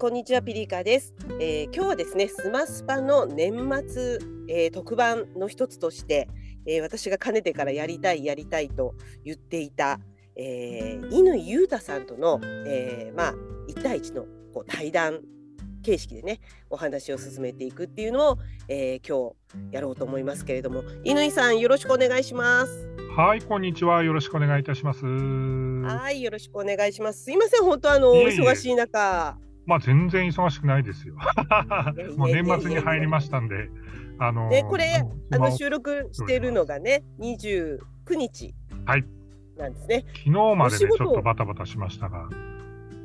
こんにちは、ピリカです。えー今日はですね、スマスパの年末、えー特番の一つとして、えー私がかねてからやりたい、やりたいと言っていた、えー、乾裕太さんとの、えーまあ、1対1のこう対談形式でね、お話を進めていくっていうのを、えー今日やろうと思いますけれども、乾さん、よろしくお願いします。はい、こんにちは。よろしくお願いいたします。はい、よろしくお願いします。すいません、本当あの、いえいえ忙しい中。まあ、全然忙しくないですよ。もう年末に入りましたんで、あのでこれあの収録しているのがね、29日はい。なんですね。昨日までね、お仕事。ちょっとバタバタしましたが、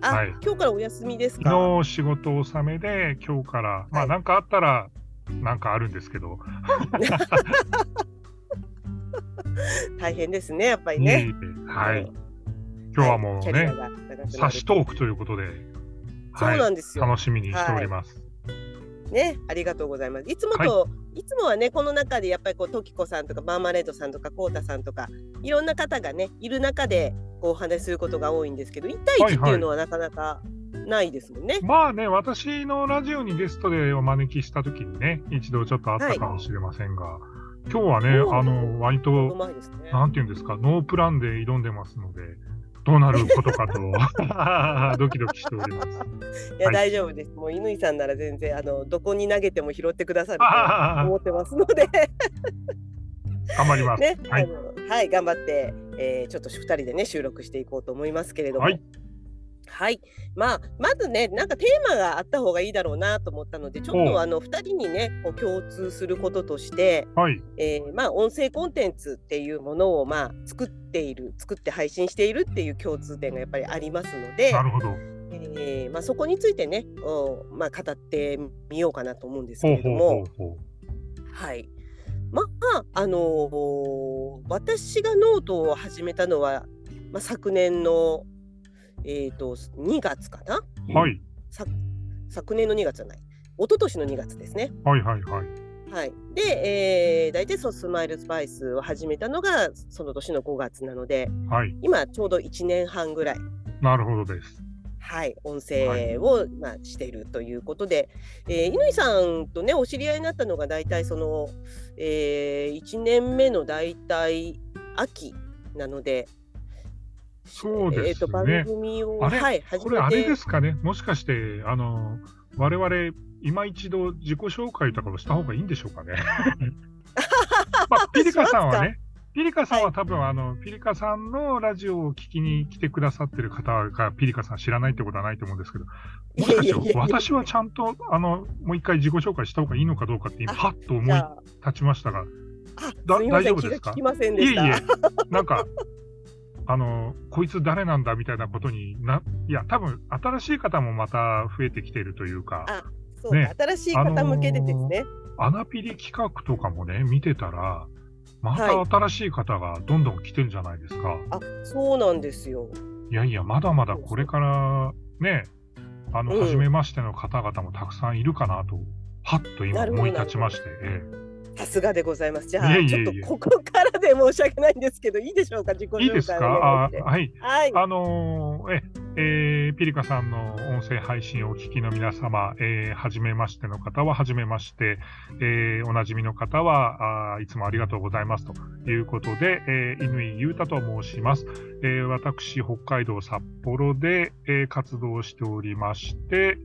あ、はい。今日からお休みですか？昨日仕事納めで、今日から、まあ、はいなんかあったら、なんかあるんですけど、大変ですね、やっぱりいえいね。えはい。今日はもうね、差しトークということで、そうは、ないんですよ。楽しみにしております。ね、ありがとうございます。いつもと、い、つもはね、この中でやっぱりこう、トキコさんとか、マーマレードさんとか、コウタさんとか、いろんな方がね、いる中で、こう、お話しすることが多いんですけど、1対1っていうのはなかなかないですもんね。まあね、私のラジオにゲストでお招きしたときにね、一度ちょっとあったかもしれませんが、今日はね、あの、割うと、ね。なんていうんですか、ノープランで挑んでますので、どうなることかと、ドキドキしております。いや、はい大丈夫です。もう乾さんなら全然、あの、どこに投げても拾ってくださるとあ 思ってますので。ー頑張ります。ね、はいはい、頑張って、えーちょっと二人でね、収録していこうと思いますけれども。はい。はいまあ、まずね、なんかテーマがあった方がいいだろうなと思ったので、ちょっとあの二人にね、こう共通することとして、はい。えーまあ、音声コンテンツっていうものをまあ作っている、作って配信しているっていう共通点がやっぱりありますので、なるほど。えーまあ、そこについてね、おまあ、語ってみようかなと思うんですけれども。はい。まあ、あのー私がノートを始めたのは、まあ、昨年の、えー、と2月かな？う。はい。さ昨年の2月じゃない一昨年の2月ですね。はいはいはい。はい、で、えー、大体そうすまいるスパイスを始めたのがその年の5月なのではい。今ちょうど1年半ぐらい、なるほどです。はい、音声を、まあ、しているということで、えー、乾さんとねお知り合いになったのが大体その、えー、1年目の大体秋なので。そうですね。えーと番組を、あれ？はい、始これあれですかね？もしかして、あの、我々、今一度自己紹介とかをした方がいいんでしょうかね？まあ、ピリカさんはね、ピリカさんは多分、あの、ピリカさんのラジオを聞きに来てくださってる方が、ピリカさん知らないってことはないと思うんですけど、もしかして私はちゃんと、あの、もう一回自己紹介した方がいいのかどうかって今、あはっと思い立ちましたが、大丈夫ですか？いえい。え、なんか、あの、こいつ誰なんだみたいなことにな、いや、多分新しい方もまた増えてきてるというか、あそうか、ね新しい方向けでですね。アナピリ企画とかもね、見てたら、まはいた新しい方がどんどん来てるんじゃないですか。あそうなんですよ。いやいや、まだまだこれからね、あの、うん初めましての方々もたくさんいるかなと、はっと今思い立ちまして、えさすがでございます。じゃあいえいえいえちょっとここからで申し訳ないんですけど、いいでしょうか、自己紹介えいいですか？はい。はい。あのーえ、えーピリカさんの音声配信をお聞きの皆様、えー、はじめましての方ははじめまして、えーおなじみの方はあーいつもありがとうございますということで、えー、いぬいゆうたと申します。えー私、北海道札幌で、えー活動しておりまして、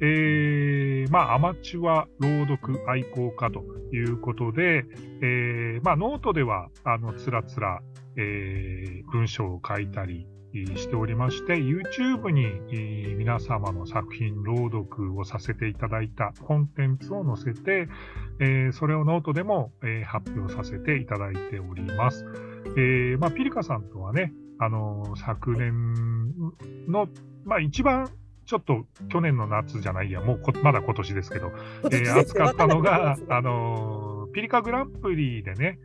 えーまあ、アマチュア朗読愛好家ということで、えーまあ、ノートでは、あの、つらつら、えー文章を書いたりしておりまして、YouTube にえー皆様の作品朗読をさせていただいたコンテンツを載せて、えーそれをノートでも、え発表させていただいております。えーまあ、ピリカさんとはね、あの昨年の、まあ、一番ちょっと去年の夏じゃないや、もうこまだ今年ですけど、えーですね扱ったのが、あのーピリカグランプリでね、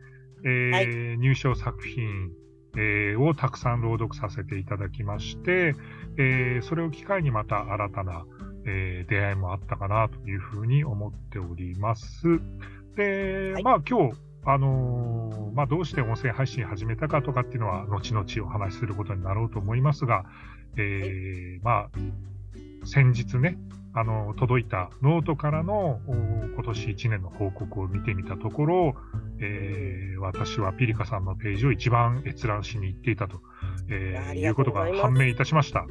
えー入賞作品、えーをたくさん朗読させていただきまして、えーそれを機会にまた新たな、えー出会いもあったかなというふうに思っております。で、はい。まあ今日、あのーまあどうして音声配信始めたかとかっていうのは後々お話しすることになろうと思いますが、えーまあ先日ね、あの届いたノートからのお今年1年の報告を見てみたところ、えー私はピリカさんのページを一番閲覧しに行っていたと、えーいうことが判明いたしました。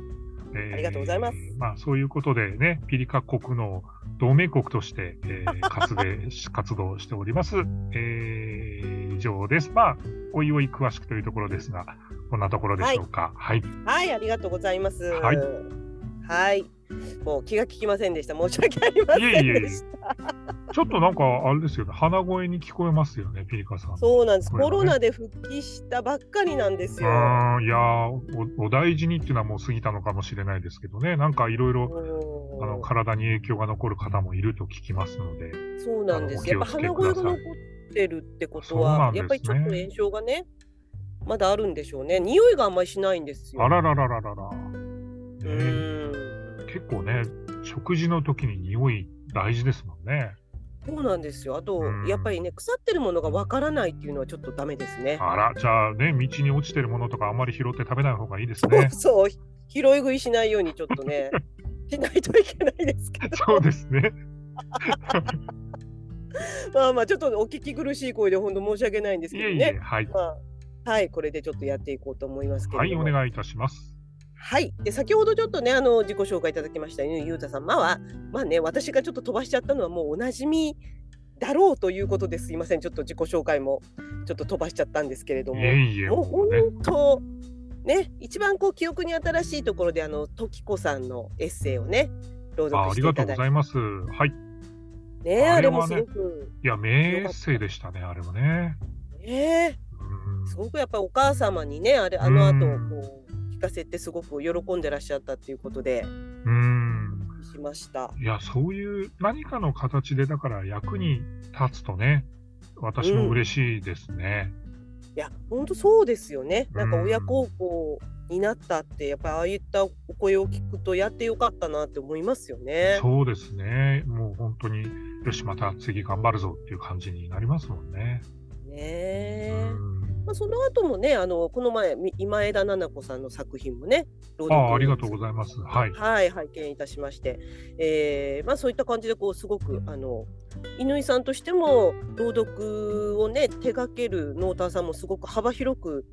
えーありがとうございますまあ、そういうことでね、ピリカ国の同盟国として、えー 活動活動しております。えー以上です。まあ、おいおい詳しくというところですが、こんなところでしょうか。はい。はい、ありがとうございます。はいはい。もう気が利きませんでした。申し訳ありませんいえいえでした。ちょっとなんか、あれですよね、鼻声に聞こえますよね、ピリカさん。そうなんです。ねコロナで復帰したばっかりなんですよ。いやーお、お大事にっていうのはもう過ぎたのかもしれないですけどね、なんかいろいろうんあの体に影響が残る方もいると聞きますので、そうなんです。あやっぱ鼻声が残ってるってことは、ねやっぱりちょっと炎症がね、まだあるんでしょうね。匂いがあんまりしないんですよ。あらららららら、うねん。結構ね、食事の時に匂い大事ですもんね。そうなんですよ。あとうん、やっぱりね、腐ってるものがわからないっていうのはちょっとダメですね。あら、じゃあね、道に落ちてるものとかあんまり拾って食べない方がいいですそうね。そう、拾い食いしないようにちょっとね、しないといけないですけど。そうですね。まあまあ、ちょっとお聞き苦しい声で本当申し訳ないんですけどね。いえはい。まあ、はい、これでちょっとやっていこうと思いますけれはい。お願いいたします。はい。で、先ほどちょっとね、あの、自己紹介いただきましたゆうたさん。まあは、まあね、私がちょっと飛ばしちゃったのはもうおなじみだろうということですいません。ちょっと自己紹介もちょっと飛ばしちゃったんですけれども。いもう。本当、ね、一番こう記憶に新しいところで、あの、時子さんのエッセイをね、朗あ読ありがとしていただいて。うございます。はい。ね、あれもすごく、いや、名エッセイでしたね、あれもね。ね、うんすごくやっぱりお母様にね、あれ、あの後、うんこう、聞かせてすごく喜んでらっしゃったっていうことで、うん。しました。いや、そういう何かの形で、だから役に立つとね、私も嬉しいですね。いや、本当そうですよね。なんかうん親孝行になったって、やっぱりああいったお声を聞くと、やってよかったなって思いますよね。そうですね。もう本当に、よし、また次頑張るぞっていう感じになりますもんね。ねうえ。んまあ、その後もね、あの、この前、み今枝菜々子さんの作品もね。朗ああ、ありがとうございます。はい。はい、拝見いたしまして、えーまあ、そういった感じでこうすごくあの乾井さんとしても朗読をね手掛けるノーターさんもすごく幅広く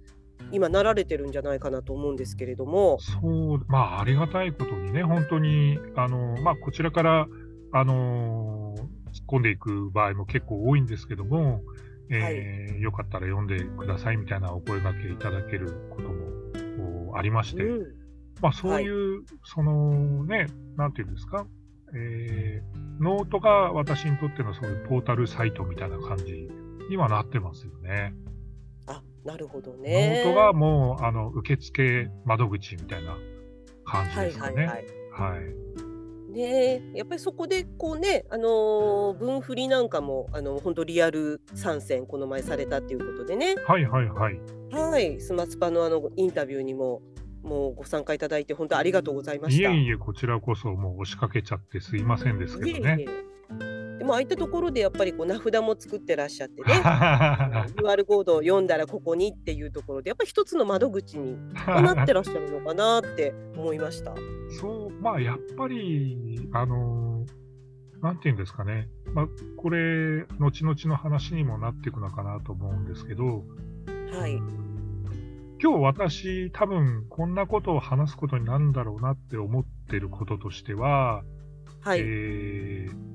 今なられてるんじゃないかなと思うんですけれども、そう、まあ、ありがたいことにね、本当に、あの、まあ、こちらから、あの突っ込んでいく場合も結構多いんですけども、えーよかったら読んでくださいみたいなお声掛けいただけることもありまして、うん、まあ、そういう、そのね、なんていうんですか、えーノートが私にとってのそういうポータルサイトみたいな感じにはなってますよね。あなるほどノね。ートがもう、あの、受付窓口みたいな感じはいですよね。はいはい。はい。ねやっぱりそこでこうね、あのー文振りなんかもあの本当リアル参戦この前されたっていうことでね、はいはいはい。はい、スマスパのあのインタビューにももうご参加いただいて本当ありがとうございました。いえいえ、こちらこそもう押しかけちゃってすいませんですけどね。いえいえでもああいったところでやっぱりこう名札も作ってらっしゃってね。QR コードを読んだらここにっていうところでやっぱり一つの窓口になってらっしゃるのかなって思いました。そう、まあやっぱり、あのなんていうんですかね。まあこれ、後々の話にもなっていくのかなと思うんですけど、はい、今日私多分こんなことを話すことになるんだろうなって思ってることとしては、はい、えー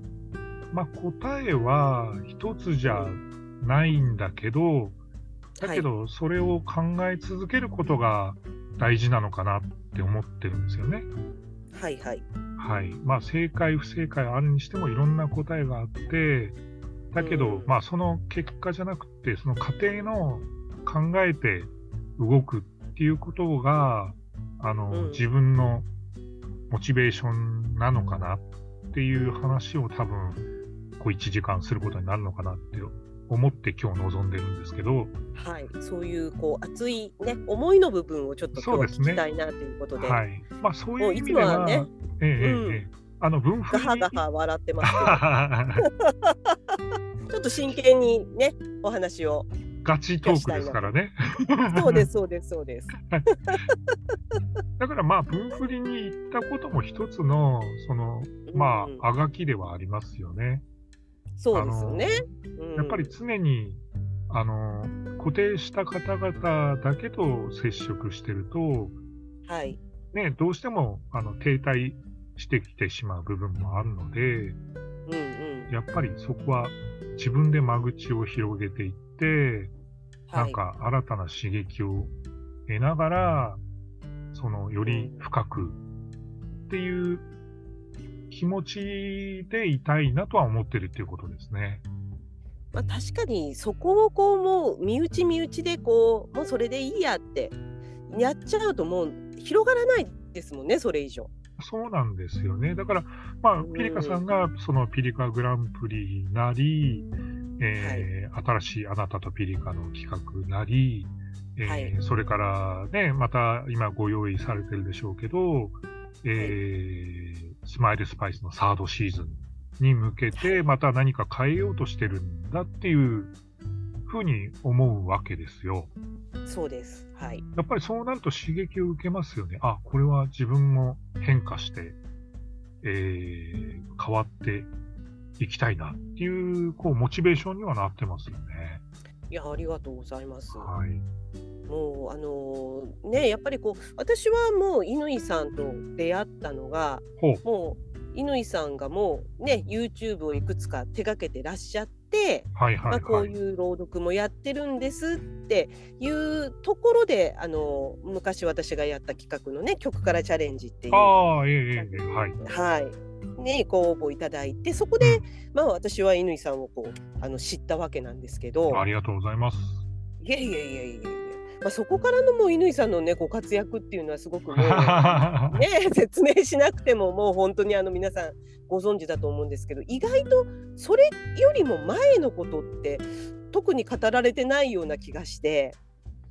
まあ、答えは一つじゃないんだけど、だけどそれを考え続けることが大事なのかなって思ってるんですよね。はい、はい、はい。まあ正解不正解あるにしてもいろんな答えがあって、だけど、うんまあその結果じゃなくて、その過程の考えて動くっていうことが、あの、うん自分のモチベーションなのかなっていう話を多分、こう1時間することになるのかなって思って今日臨んでるんですけど、はい、そういうこう熱いね思いの部分をちょっと今日聞きたいなということで、はい。まあそうもいうう意味では、ねええええうんええあの文風にガハガハ笑ってます ちょっと真剣にねお話を。ガチトークですからね。そうですそうですそうです。だからまあ、分振りに行ったことも一つの、その、まあ、あがきではありますよね。そうですよね。やっぱり常に、あの、固定した方々だけと接触してると、はい。ね、どうしても、あの、停滞してきてしまう部分もあるので、うんうん、やっぱりそこは自分で間口を広げていって、なんか新たな刺激を得ながら、そのより深くっていう気持ちでいたいなとは思ってるっていうことですね。まあ、確かにそこをこうもう身内身内でこうもうそれでいいやってやっちゃうともう広がらないですもんねそれ以上。そうなんですよね。だから、まあ、ピリカさんがそのピリカグランプリなり、えーはい、新しいあなたとピリカの企画なり、えーはい、それからね、また今ご用意されてるでしょうけど、えー、はい、スマイルスパイスのサードシーズンに向けて、また何か変えようとしてるんだっていうふうに思うわけですよ。そうです。はい。やっぱりそうなると刺激を受けますよね。あ、これは自分も変化して、えー、変わっていきたいなっていう、こう、モチベーションにはなってますよね。いや、ありがとうございます。はい。もうあのー、ねやっぱりこう私はもう乾さんと出会ったのがもう乾さんがもうね YouTube をいくつか手がけてらっしゃって、はいはいはい、まあ、こういう朗読もやってるんですっていうところであの昔私がやった企画のね曲からチャレンジっていうああええええはい、はい。ね、ご応募いただいてそこで、うん、まあ私は乾さんをこうあの知ったわけなんですけど。ありがとうございます。いやいやいやいやまあ、そこからのもう乾さんのねご活躍っていうのはすごくもう ね説明しなくてももう本当にあの皆さんご存知だと思うんですけど意外とそれよりも前のことって特に語られてないような気がして。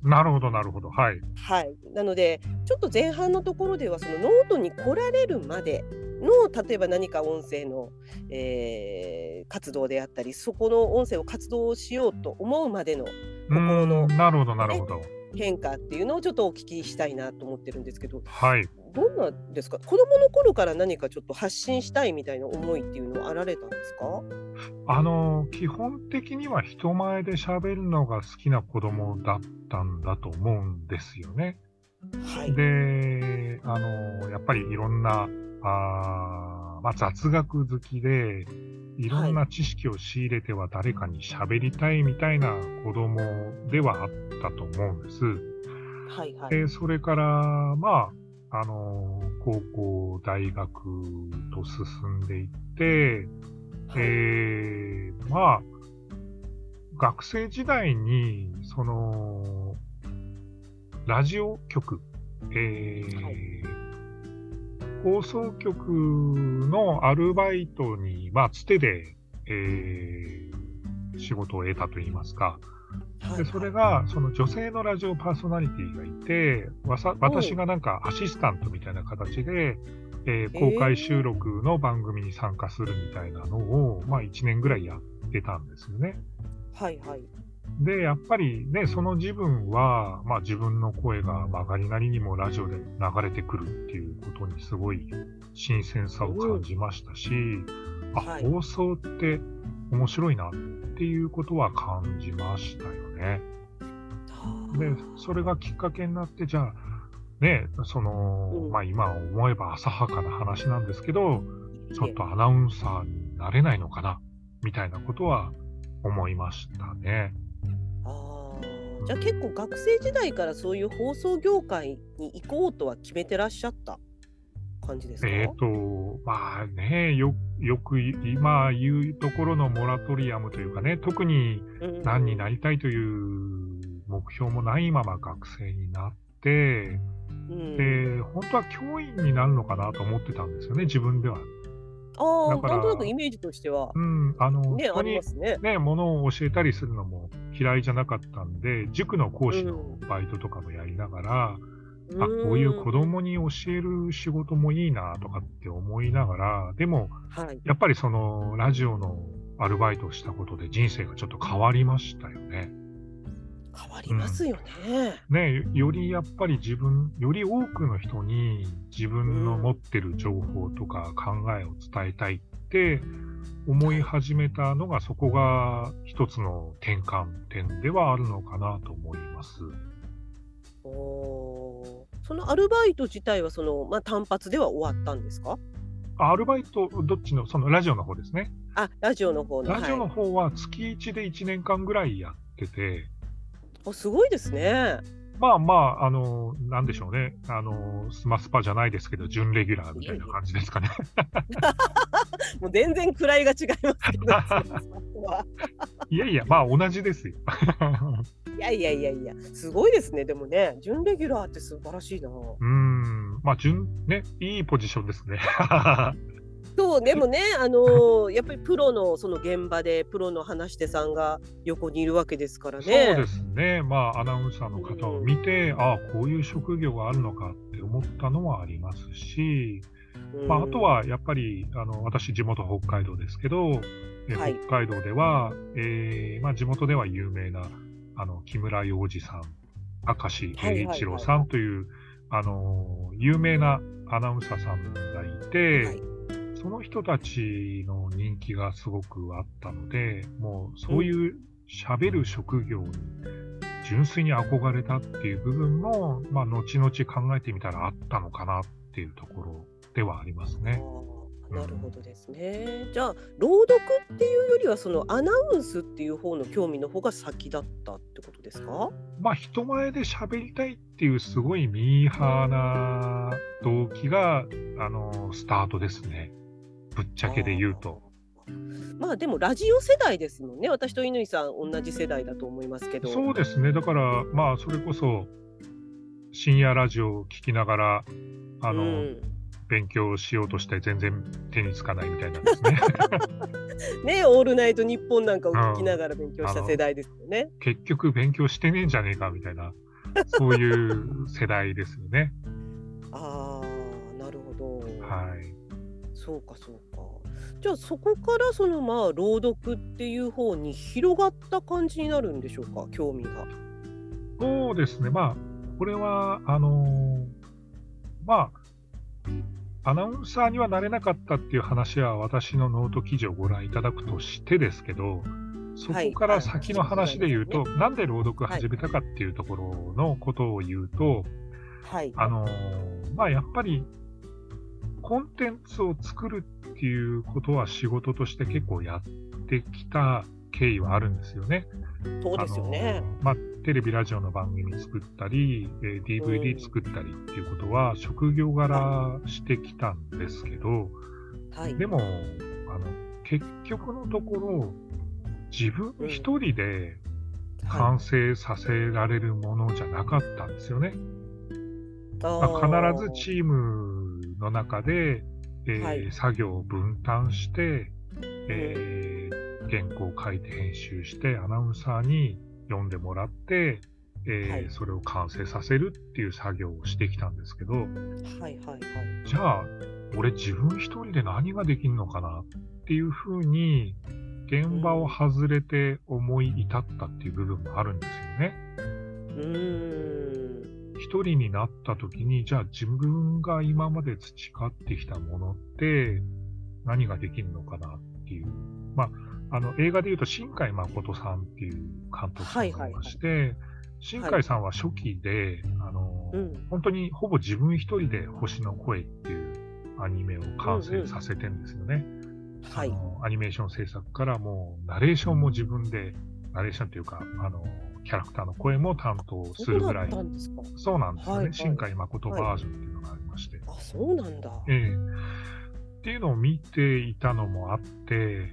なるほどなるほどはい。はい、なのでちょっと前半のところではそのノートに来られるまでの例えば何か音声の、えー、活動であったりそこの音声を活動しようと思うまでの心の、なるほどなるほど。変化っていうのをちょっとお聞きしたいなと思ってるんですけど、はい、どんなですか？子供の頃から何かちょっと発信したいみたいな思いっていうのはあられたんですか？あの基本的には人前で喋るのが好きな子供だったんだと思うんですよね。はい、であのやっぱりいろんなあ、まあ、雑学好きでい。ろんな知識を仕入れては誰かに喋りたいみたいな子供ではあったと思うんです。はいはい、でそれから、まあ、あの高校、大学と進んでいって、はい、えー、まあ、学生時代に、その、ラジオ局、えー、はい放送局のアルバイトに、まあ、つてで、えー、仕事を得たといいますか、でそれがその女性のラジオパーソナリティがいて、わさ私がなんかアシスタントみたいな形で、えー、公開収録の番組に参加するみたいなのを、まあ、1年ぐらいやってたんですよね。はいはい。で、やっぱりね、その自分は、まあ自分の声が曲がりなりにもラジオで流れてくるっていうことにすごい新鮮さを感じましたし、あ、はい、放送って面白いなっていうことは感じましたよね。で、それがきっかけになって、じゃあ、ね、その、まあ今思えば浅はかな話なんですけど、ちょっとアナウンサーになれないのかな、みたいなことは思いましたね。じゃあ結構学生時代からそういう放送業界に行こうとは決めてらっしゃった感じですか？えっ、ー、と、まあね、よよく今言うところのモラトリアムというかね、特に何になりたいという目標もないまま学生になって、うん、で、本当は教員になるのかなと思ってたんですよね、自分では。ああ、なんとなくイメージとしては。うん、あの、ね、ありますね。ね、ものを教えたりするのも嫌いじゃなかったんで、塾の講師のバイトとかもやりながら、うん、あ、こういう子供に教える仕事もいいなとかって思いながら、でも、はい、やっぱりその、ラジオのアルバイトをしたことで人生がちょっと変わりましたよね。変わりますよね。ね、よりやっぱり自分、より多くの人に自分の持ってる情報とか考えを伝えたいって思い始めたのが、そこが一つの転換点ではあるのかなと思います。おそのアルバイト自体はその、まあ、単発では終わったんですか？アルバイト、どっちの、そのラジオの方ですね。あ、ラジオの方の。ラジオの方は月1で1年間ぐらいやってて、あすごいですね。まあまあ、あの、なんでしょうね。あの、スマスパじゃないですけど、準レギュラーみたいな感じですかね。もう全然位が違いますけど、いやいや、まあ同じですよ。いやいやいやいや、すごいですね。でもね、準レギュラーって素晴らしいな。うん、まあ、準、ね、いいポジションですね。そうでもね、あのー、やっぱりプロのその現場でプロの話し手さんが横にいるわけですからね。そうですね、まあ、アナウンサーの方を見て、うん、ああ、こういう職業があるのかって思ったのはありますし、うん、まあ、あとはやっぱりあの私、地元北海道ですけど、えはい、北海道では、えーまあ、地元では有名なあの木村洋二さん、明石栄一郎さんという、あの有名なアナウンサーさんがいて、はいその人たちの人気がすごくあったので、もうそういう喋る職業に純粋に憧れたっていう部分も、まあ、後々考えてみたらあったのかなっていうところではありますね。なるほどですね。うん、じゃあ朗読っていうよりはそのアナウンスっていう方の興味の方が先だったってことですか？まあ人前で喋りたいっていうすごいミーハーな動機があのスタートですね。ぶっちゃけで言うと。まあでもラジオ世代ですもんね、私と乾さん、同じ世代だと思いますけど。そうですね、だから、まあ、それこそ深夜ラジオを聞きながら、あの、うん、勉強しようとして全然手につかないみたいなんですね。ねオールナイトニッポンなんかを聞きながら勉強した世代ですよね。結局勉強してねえんじゃねえかみたいな、そういう世代ですよね。ああ、なるほど。はい。そうかそうか。じゃあそこからそのまあ朗読っていう方に広がった感じになるんでしょうか？興味が。そうですねまあこれはあのー、まあアナウンサーにはなれなかったっていう話は私のノート記事をご覧いただくとしてですけどそこから先の話で言うと、はい、なんで朗読始めたかっていうところのことを言うと、はい、あのー、まあやっぱりコンテンツを作るっていうことは仕事として結構やってきた経緯はあるんですよね。そうですよね。まあ、テレビ、ラジオの番組作ったり、えー、DVD 作ったりっていうことは、職業柄してきたんですけど、はい、でもあの、結局のところ、自分一人で完成させられるものじゃなかったんですよね。まあ、必ずチームの中で、えーはい、作業を分担して、えー、原稿を書いて編集してアナウンサーに読んでもらって、えーはい、それを完成させるっていう作業をしてきたんですけど、はいはいはい、じゃあ俺自分一人で何ができるのかなっていうふうに現場を外れて思い至ったっていう部分もあるんですよね。うん一人になった時に、じゃあ自分が今まで培ってきたものって何ができるのかなっていう。まあ、あの映画で言うと新海誠さんっていう監督さんがいまして、新海さんは初期で、はい、あの、うん、本当にほぼ自分一人で星の声っていうアニメを完成させてんですよね。うんうん、はい。アニメーション制作からもうナレーションも自分で、ナレーションというか、あの、キャラクターの声も担当するぐらい。そうなんですよね。はいはい、新海誠バージョンっていうのがありまして。はい、あ、そうなんだ。ええー、っていうのを見ていたのもあって、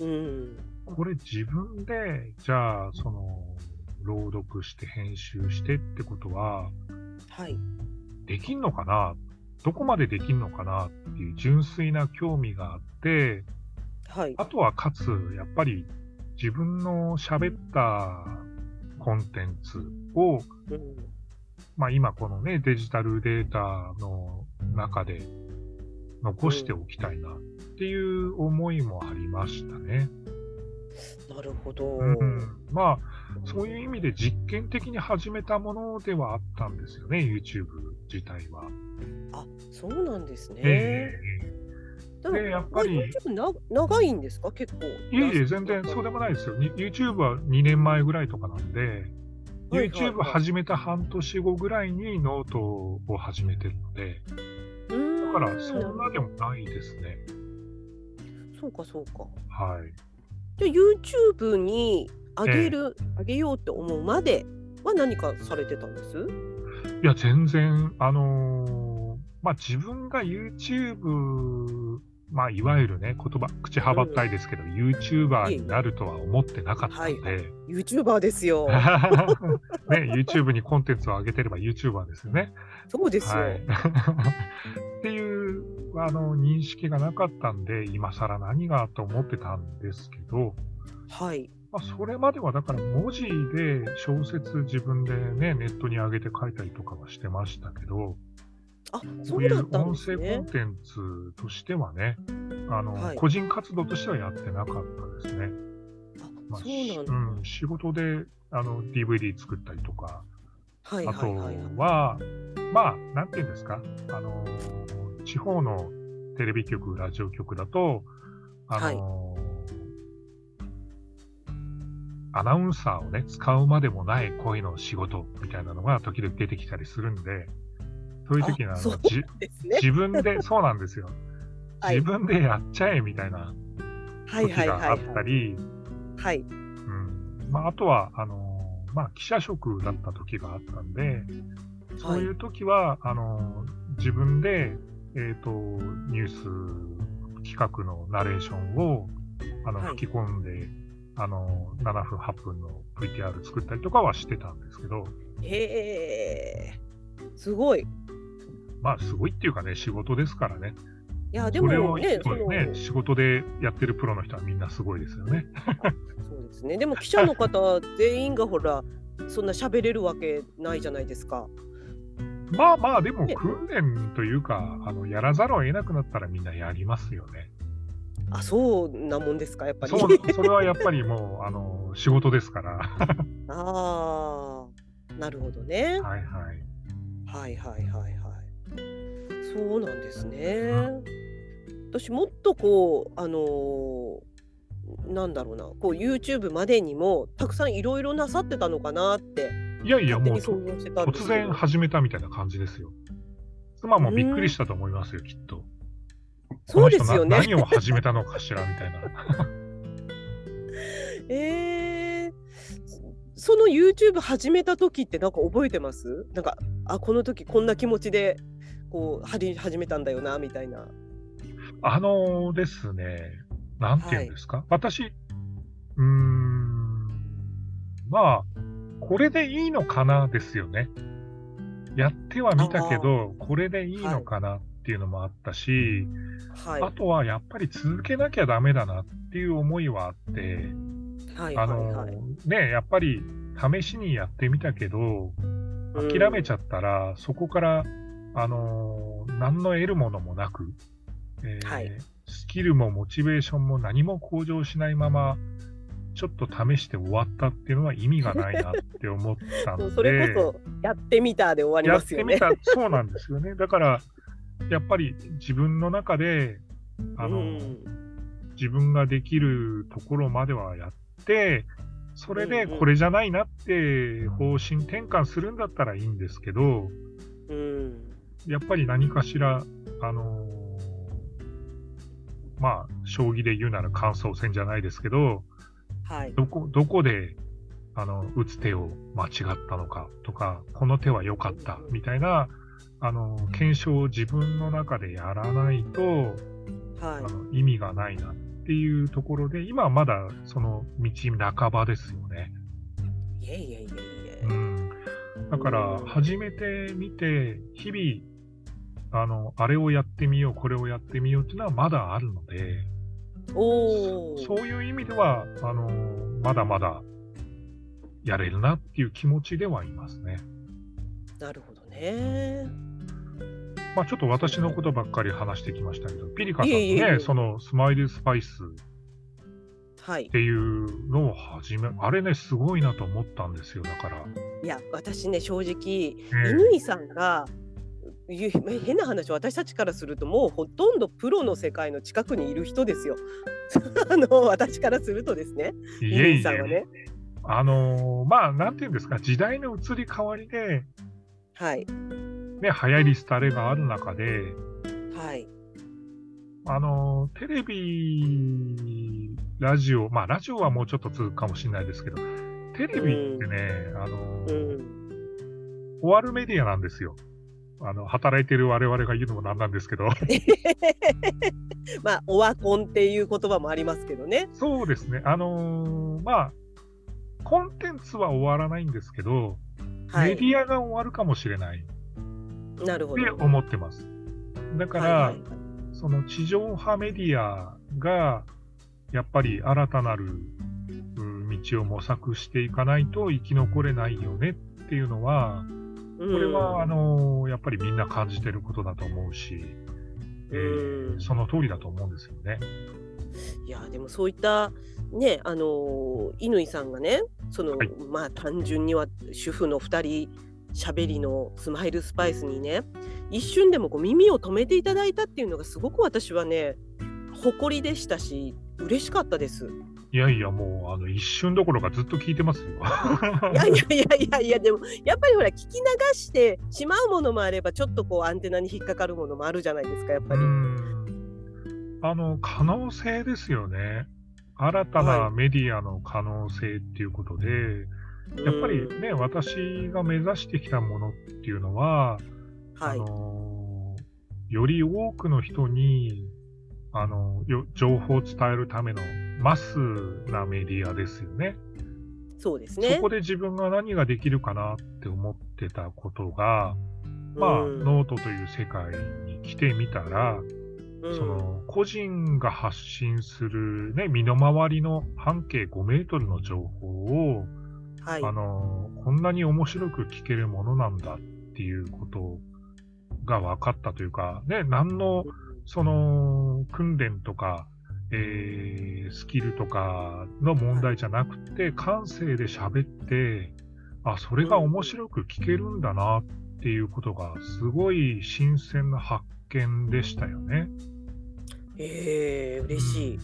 うん、これ自分で、じゃあ、その、朗読して編集してってことは、はい。できんのかな？どこまでできんのかな？っていう純粋な興味があって、はい。あとはかつ、やっぱり自分の喋ったコンテンツを、うん、まあ、今このね、デジタルデータの中で残しておきたいなっていう思いもありましたね。なるほど。うん、まあ、そういう意味で実験的に始めたものではあったんですよね、YouTube 自体は。あ、そうなんですね。えでもでやっぱり長いんですか？結構。えいえいえ、全然そうでもないですよ。に YouTube は2年前ぐらいとかなんで、YouTube 始めた半年後ぐらいにノートを始めてるので、だからそんなでもないですね。そうかそうか。はい。じゃあ YouTube に上げる、上げようって思うまでは何かされてたんです？いや、全然、あのーまあ、自分が YouTube、まあ、いわゆるね、言葉、口はばったいですけど、YouTuber になるとは思ってなかったので、?YouTuber ですよ。ね、YouTube にコンテンツを上げてれば YouTuber ですよね。そうですよ。はい。っていう、あの、認識がなかったんで、今更何がと思ってたんですけど、はい。まあ、それまではだから文字で小説自分でね、ネットに上げて書いたりとかはしてましたけど、あ、こそううだったんいう音ですね声コン。テンツとしてはね、あの、はい個人活動としてはやってなかったですね。あ、まあそうなんだ。うん、仕事であの DVD 作ったりとか、はいあとはいはいはい。は、まあ、なんていうんですか、あの、地方のテレビ局、ラジオ局だと、あの、アナウンサーをね、使うまでもない声の仕事みたいなのが時々出てきたりするんで、そういう時にあのうじですね。自分で、そうなんですよ。はい自分でやっちゃえみたいなはい時があったり、はい。うんまあ、あとは、あのまあ、記者職だった時があったんで、そういう時は、あの自分で、えっ、と、ニュース企画のナレーションを、あの、はい吹き込んで、あの、7分、8分の VTR 作ったりとかはしてたんですけど、へえ。すごい。いまあ、すごいっていうかね、仕事ですからね。や、でもね、そね、仕事でやってるプロの人はみんなすごいですよね。そうですね。でも記者の方全員がほら、そんな喋れるわけないじゃないですか。まあまあ、でもね訓練というか、あの、やらざるを得なくなったらみんなやりますよね。あ、そうなもんですか、やっぱり。そう、それはやっぱりもう、あの、仕事ですから。ああ、なるほどね。はいはい。はいはいはいはい。そうなんですね。私もっとこうあのーなんだろうなこう YouTube までにもたくさんいろいろなさってたのかなっていやいや、もう突然始めたみたいな感じですよ。妻もびっくりしたと思いますよ、きっと。そうですよね何を始めたのかしらみたいな。えー、その YouTube 始めた時ってなんか覚えてます？なんかあこの時こんな気持ちでこう始めたんだよなみたいな。あのですね、なんていうんですか、私、うーん、まあ、これでいいのかなですよね。やってはみたけど、これでいいのかなっていうのもあったし、はいあとはやっぱり続けなきゃダメだなっていう思いはあって、はいあのはいはい。ね、やっぱり試しにやってみたけど、諦めちゃったら、そこから、あのー何の得るものもなく、えーはい。スキルもモチベーションも何も向上しないまま、ちょっと試して終わったっていうのは意味がないなって思った うんので、それこそやってみたで終わりやっますよね。てみた、そうなんですよね。だから、やっぱり自分の中で、あの、うん。自分ができるところまではやって、それでこれじゃないなって方針転換するんだったらいいんですけど、うんやっぱり何かしら、あのーまあ、将棋で言うなら感想戦じゃないですけど、はい。どこ、どこで、あの、打つ手を間違ったのかとか、この手は良かったみたいな、あの、検証を自分の中でやらないと、はいあ。の意味がないなっていうところで、今はまだその道半ばですよね。いえいえいえいえ。うん。だから、始めてみて、日々、あの、あれをやってみよう、これをやってみようっていうのはまだあるので、おお。そういう意味では、あの、まだまだやれるなっていう気持ちではいますね。なるほどね。まあちょっと私のことばっかり話してきましたけど、ピリカさんね、そのスマイルスパイスはいっ。ていうのを始め、あれね、すごいなと思ったんですよ、だから。いや、私ね、正直、ええ乾さんが、ゆ変な話、私たちからすると、もうほとんどプロの世界の近くにいる人ですよ。あの私からするとですね、いえいえ、乾さんはね。あのーまあ、なんていうんですか、時代の移り変わりで、はい。ね、流行り廃れがある中で、はい。あのーテレビ、ラジオ、まあ、ラジオはもうちょっと続くかもしれないですけど、テレビってね、あのうーん。終わるメディアなんですよ。あの、働いてる我々が言うのもなんなんですけど。まあ、オワコンっていう言葉もありますけどね。そうですね。あのーまあ、コンテンツは終わらないんですけど、はい。メディアが終わるかもしれないってなるほど。思ってます。だから、はいはいその地上波メディアが、やっぱり新たなるうん道を模索していかないと生き残れないよねっていうのは、ここれは、あのーやっぱりみんな感じてることだと思うし、えーうんその通りだと思うんですよね。いやでもそういったねあの乾さんがねその、はいまあ単純には主婦の2人しゃべりのスマイルスパイスにね一瞬でもこう耳を止めていただいたっていうのがすごく私はね誇りでしたし嬉しかったです。いやいや、もう、あの、一瞬どころかずっと聞いてますよ。いやいやいやいやいやでもやっぱりほら聞き流してしまうものもあればちょっとこうアンテナに引っかかるものもあるじゃないですかやっぱり。うんあの、可能性ですよね。新たはないメディアの可能性っていうことで、やっぱりうんね、私が目指してきたものっていうのは、あはいのより多くの人に、あのよ情報を伝えるためのマスなメディアですよね。そうですね。そこで自分が何ができるかなって思ってたことが、まあ、うんノートという世界に来てみたら、うんその個人が発信する、ね、身の回りの半径5メートルの情報を、はいあのこんなに面白く聞けるものなんだっていうことが分かったというか、ね、何のその訓練とか、えースキルとかの問題じゃなくて、感性で喋って、あ、それが面白く聞けるんだなっていうことが、すごい新鮮な発見でしたよね。えー、嬉しい。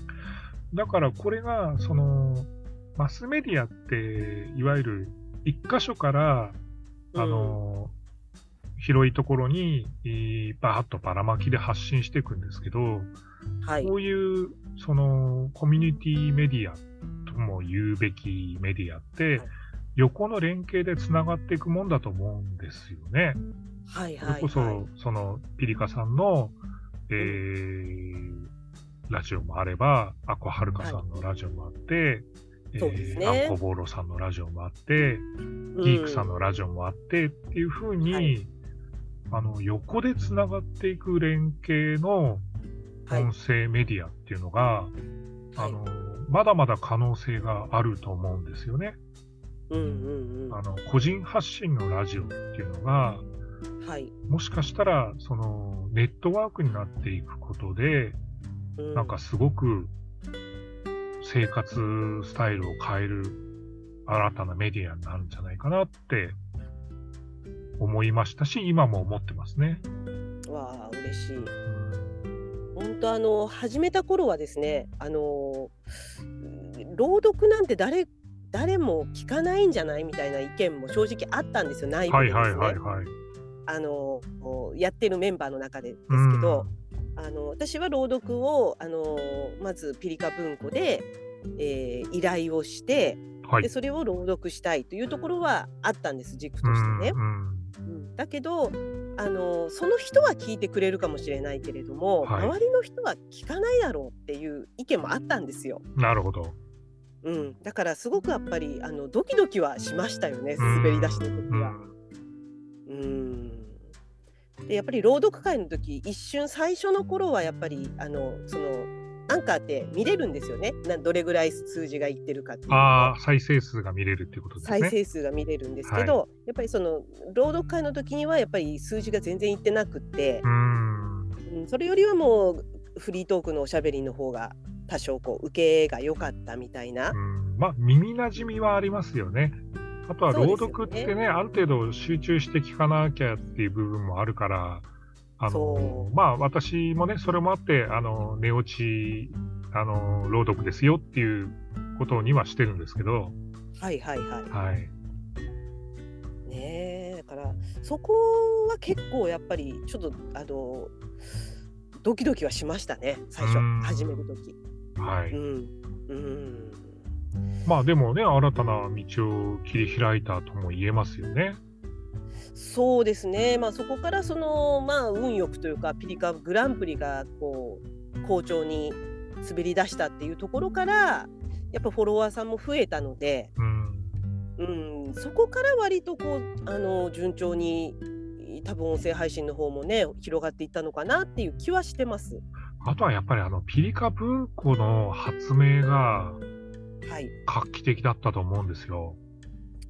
だからこれが、その、マスメディアって、いわゆる一箇所から、あの、広いところに、えーバーッとばらまきで発信していくんですけど、はいこ。ういう、その、コミュニティメディアとも言うべきメディアってはい、横の連携でつながっていくもんだと思うんですよね。はいはいそれこそ、はい。その、ピリカさんの、えーラジオもあれば、アコはるかさんのラジオもあって、そうですねアンコボーロさんのラジオもあって、ギークさんのラジオもあってっていうふうに、はいあの、横でつながっていく連携のはい音声メディアっていうのが、はいあの、まだまだ可能性があると思うんですよね。うんうんうん。あの、個人発信のラジオっていうのが、はい。もしかしたら、その、ネットワークになっていくことで、うなんかすごく生活スタイルを変える新たなメディアになるんじゃないかなって思いましたし、今も思ってますね。わあ嬉しい。うん本当あの始めた頃はですね、あのうん朗読なんて誰誰も聞かないんじゃないみたいな意見も正直あったんですよ内部はいで。あのやってるメンバーの中でですけど、あの私は朗読をあのまずピリカ文庫で、えー依頼をして、うん、はいで。それを朗読したいというところはあったんです軸うとしてね。んうんうんだけどあのその人は聞いてくれるかもしれないけれども、はい周りの人は聞かないだろうっていう意見もあったんですよ。なるほど。うん、だからすごくやっぱりあのドキドキはしましたよね滑り出しの時は。うんでやっぱり朗読会の時一瞬最初の頃はやっぱりあのそのアンカーって見れるんですよねなどれぐらい数字がいってるかっていうああ、再生数が見れるっていうことですね。再生数が見れるんですけど、やっぱりその朗読会の時にはやっぱり数字が全然いってなくってそれよりはもうフリートークのおしゃべりの方が多少こう受けが良かったみたいな。うん、まあ耳なじみはありますよね。あとは朗読ってね、そうですある程度集中して聞かなきゃっていう部分もあるから、あそのまあ私もね、それもあって、あの寝落ち、あの朗読ですよっていうことにはしてるんですけど、はいはいはい。はい。ねえだからそこは結構やっぱりちょっとあのドキドキはしましたね最初うん始める時。はい。うんうんまあでもね、新たな道を切り開いたとも言えますよね。そうですね、まあ、そこからその、まあ、運よくというかピリカグランプリがこう好調に滑り出したっていうところからやっぱフォロワーさんも増えたので、うん。うん、そこから割とこうあの順調に多分音声配信の方もね広がっていったのかなっていう気はしてます。あとはやっぱりあの、ピリカ文庫の発明がはい、画期的だったと思うんですよ。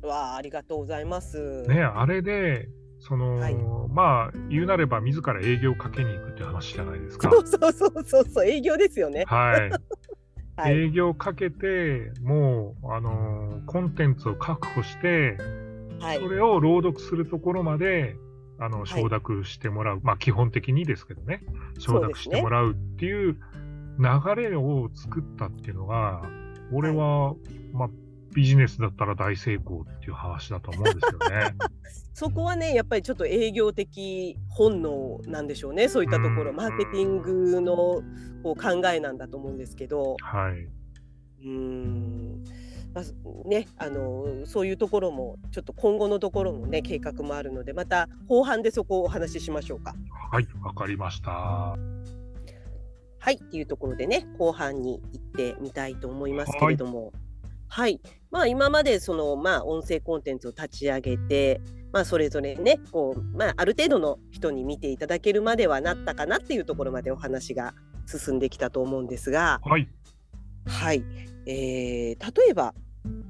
わあありがとうございます。ね、あれで、その、はいまあ、言うなれば自ら営業をかけに行くっていう話じゃないですか。そうそうそうそうそう営業ですよね。はい。はい、営業をかけて、もう、あのーコンテンツを確保して、はいそれを朗読するところまで、あの、い承諾してもらう。まあ、基本的にですけどね、承諾してもらうっていう流れを作ったっていうのが、俺は、まあ、ビジネスだったら大成功っていう話だと思うんですよね。そこはねやっぱりちょっと営業的本能なんでしょうねそういったところ、うんマーケティングのこう考えなんだと思うんですけどはい。うーん、まあねあのそういうところもちょっと今後のところもね計画もあるのでまた後半でそこをお話ししましょうか。はい、わかりました。はいっていうところでね後半に行ってみたいと思いますけれども。はい、まあ今までそのまあ音声コンテンツを立ち上げて、まあそれぞれねこうまあある程度の人に見ていただけるまではなったかなっていうところまでお話が進んできたと思うんですが、はい。はい、えー例えば